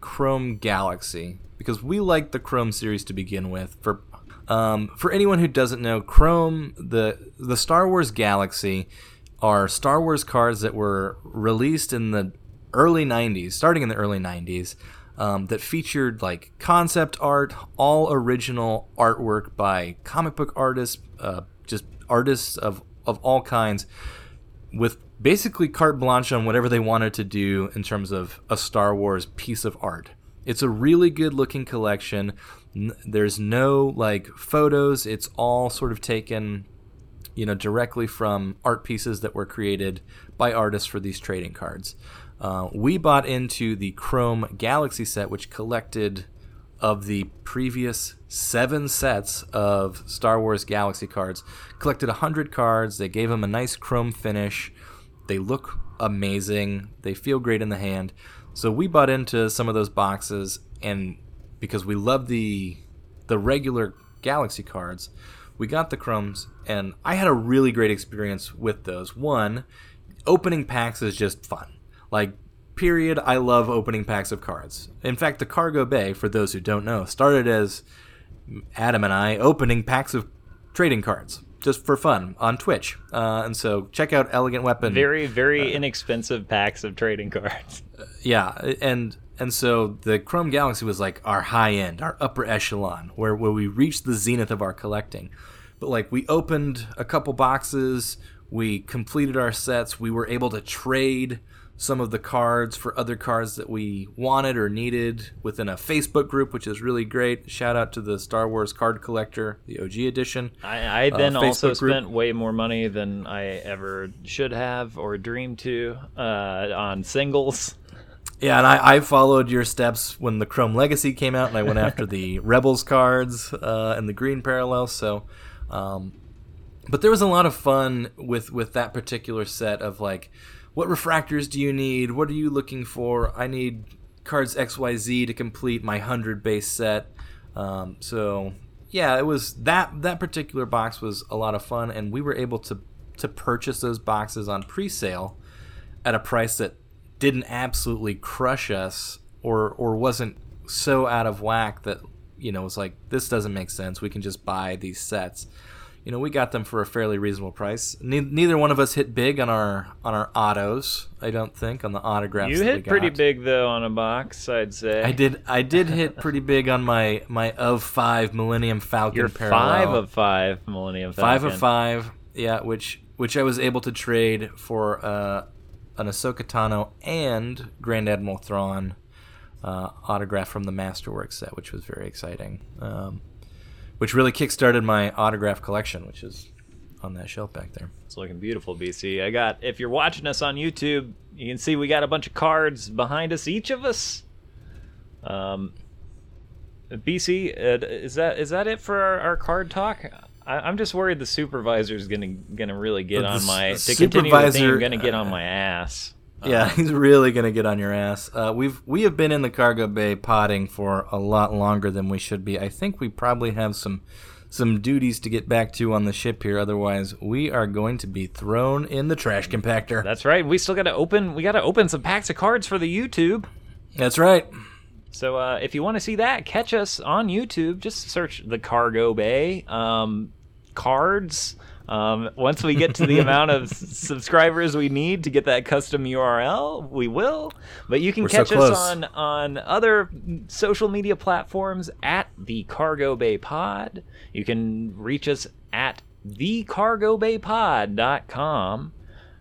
Chrome Galaxy because we liked the Chrome series to begin with. For um, for anyone who doesn't know, Chrome the the Star Wars Galaxy are Star Wars cards that were released in the early 90s, starting in the early 90s um, that featured like concept art, all original artwork by comic book artists, uh, just artists of of all kinds, with basically carte blanche on whatever they wanted to do in terms of a Star Wars piece of art. It's a really good looking collection. There's no like photos. It's all sort of taken, you know, directly from art pieces that were created by artists for these trading cards. Uh, we bought into the Chrome Galaxy set, which collected of the previous seven sets of Star Wars Galaxy cards. Collected 100 cards. They gave them a nice chrome finish. They look amazing. They feel great in the hand. So we bought into some of those boxes, and because we love the the regular Galaxy cards, we got the chromes, and I had a really great experience with those. One, opening packs is just fun. Like, period. I love opening packs of cards. In fact, the Cargo Bay, for those who don't know, started as Adam and I opening packs of trading cards just for fun on Twitch. Uh, and so check out Elegant Weapon. Very, very Uh, inexpensive packs of trading cards. yeah, and and so the Chrome Galaxy was like our high end, our upper echelon, where where we reached the zenith of our collecting. But like we opened a couple boxes, we completed our sets, we were able to trade some of the cards for other cards that we wanted or needed within a Facebook group, which is really great. Shout out to the Star Wars Card Collector, the OG edition. I, I Uh, then also group. spent way more money than I ever should have or dreamed to uh, on singles. Yeah, and I, I followed your steps when the Chrome Legacy came out, and I went after the Rebels cards uh, and the Green Parallel. So, um, but there was a lot of fun with with that particular set of like, what refractors do you need? What are you looking for? I need cards X Y Z to complete my hundred base set. Um, so yeah, it was that that particular box was a lot of fun, and we were able to to purchase those boxes on pre-sale at a price that didn't absolutely crush us or or wasn't so out of whack that you know was like this doesn't make sense we can just buy these sets you know we got them for a fairly reasonable price Ne- neither one of us hit big on our on our autos i don't think on the autographs You hit pretty big though on a box, I'd say. i did i did hit pretty big on my my of five millennium falcon You're parallel five of five Millennium Falcon. Five of five, yeah, which which I was able to trade for uh, an Ahsoka Tano and Grand Admiral Thrawn uh, autograph from the Masterworks set, which was very exciting. Um, which really kickstarted my autograph collection, which is on that shelf back there. It's looking beautiful, BC. I got. If you're watching us on YouTube, you can see we got a bunch of cards behind us, each of us. Um, BC, uh, is that is that it for our, our card talk? I, I'm just worried the supervisor's gonna gonna really get The on my s- to continue the supervisor, gonna get on my ass. Yeah, he's really gonna get on your ass. Uh, we've we have been in the cargo bay potting for a lot longer than we should be. I think we probably have some some duties to get back to on the ship here. Otherwise, we are going to be thrown in the trash compactor. That's right. We still got to open. We got to open some packs of cards for the YouTube. That's right. So uh, if you want to see that, catch us on YouTube. Just search the Cargo Bay um, cards. Um, once we get to the amount of subscribers we need to get that custom URL, we will. But you can We're so catch us on on other social media platforms at the Cargo Bay Pod. You can reach us at thecargobaypod.com.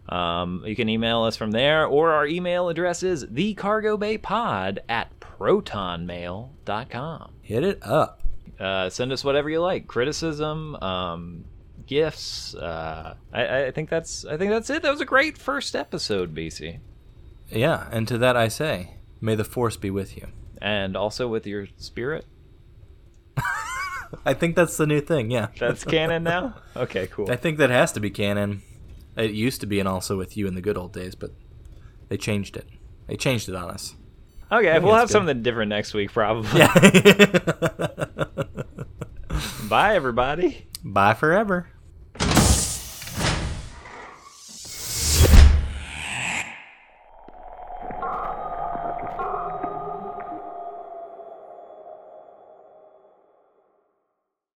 Um, you can email us from there, or our email address is thecargobaypod at protonmail.com. Hit it up. Uh, send us whatever you like, criticism, um, gifts. Uh, I, I think that's I think that's it. That was a great first episode, BC, Yeah, and to that I say, may the force be with you. and also with your spirit. I think that's the new thing. Yeah, That's canon now. Okay, cool. I think that has to be canon. It used to be, and also with you in the good old days, but they changed it. They changed it on us. Okay, we'll have good. something different next week, probably. Yeah. Bye, everybody. Bye forever.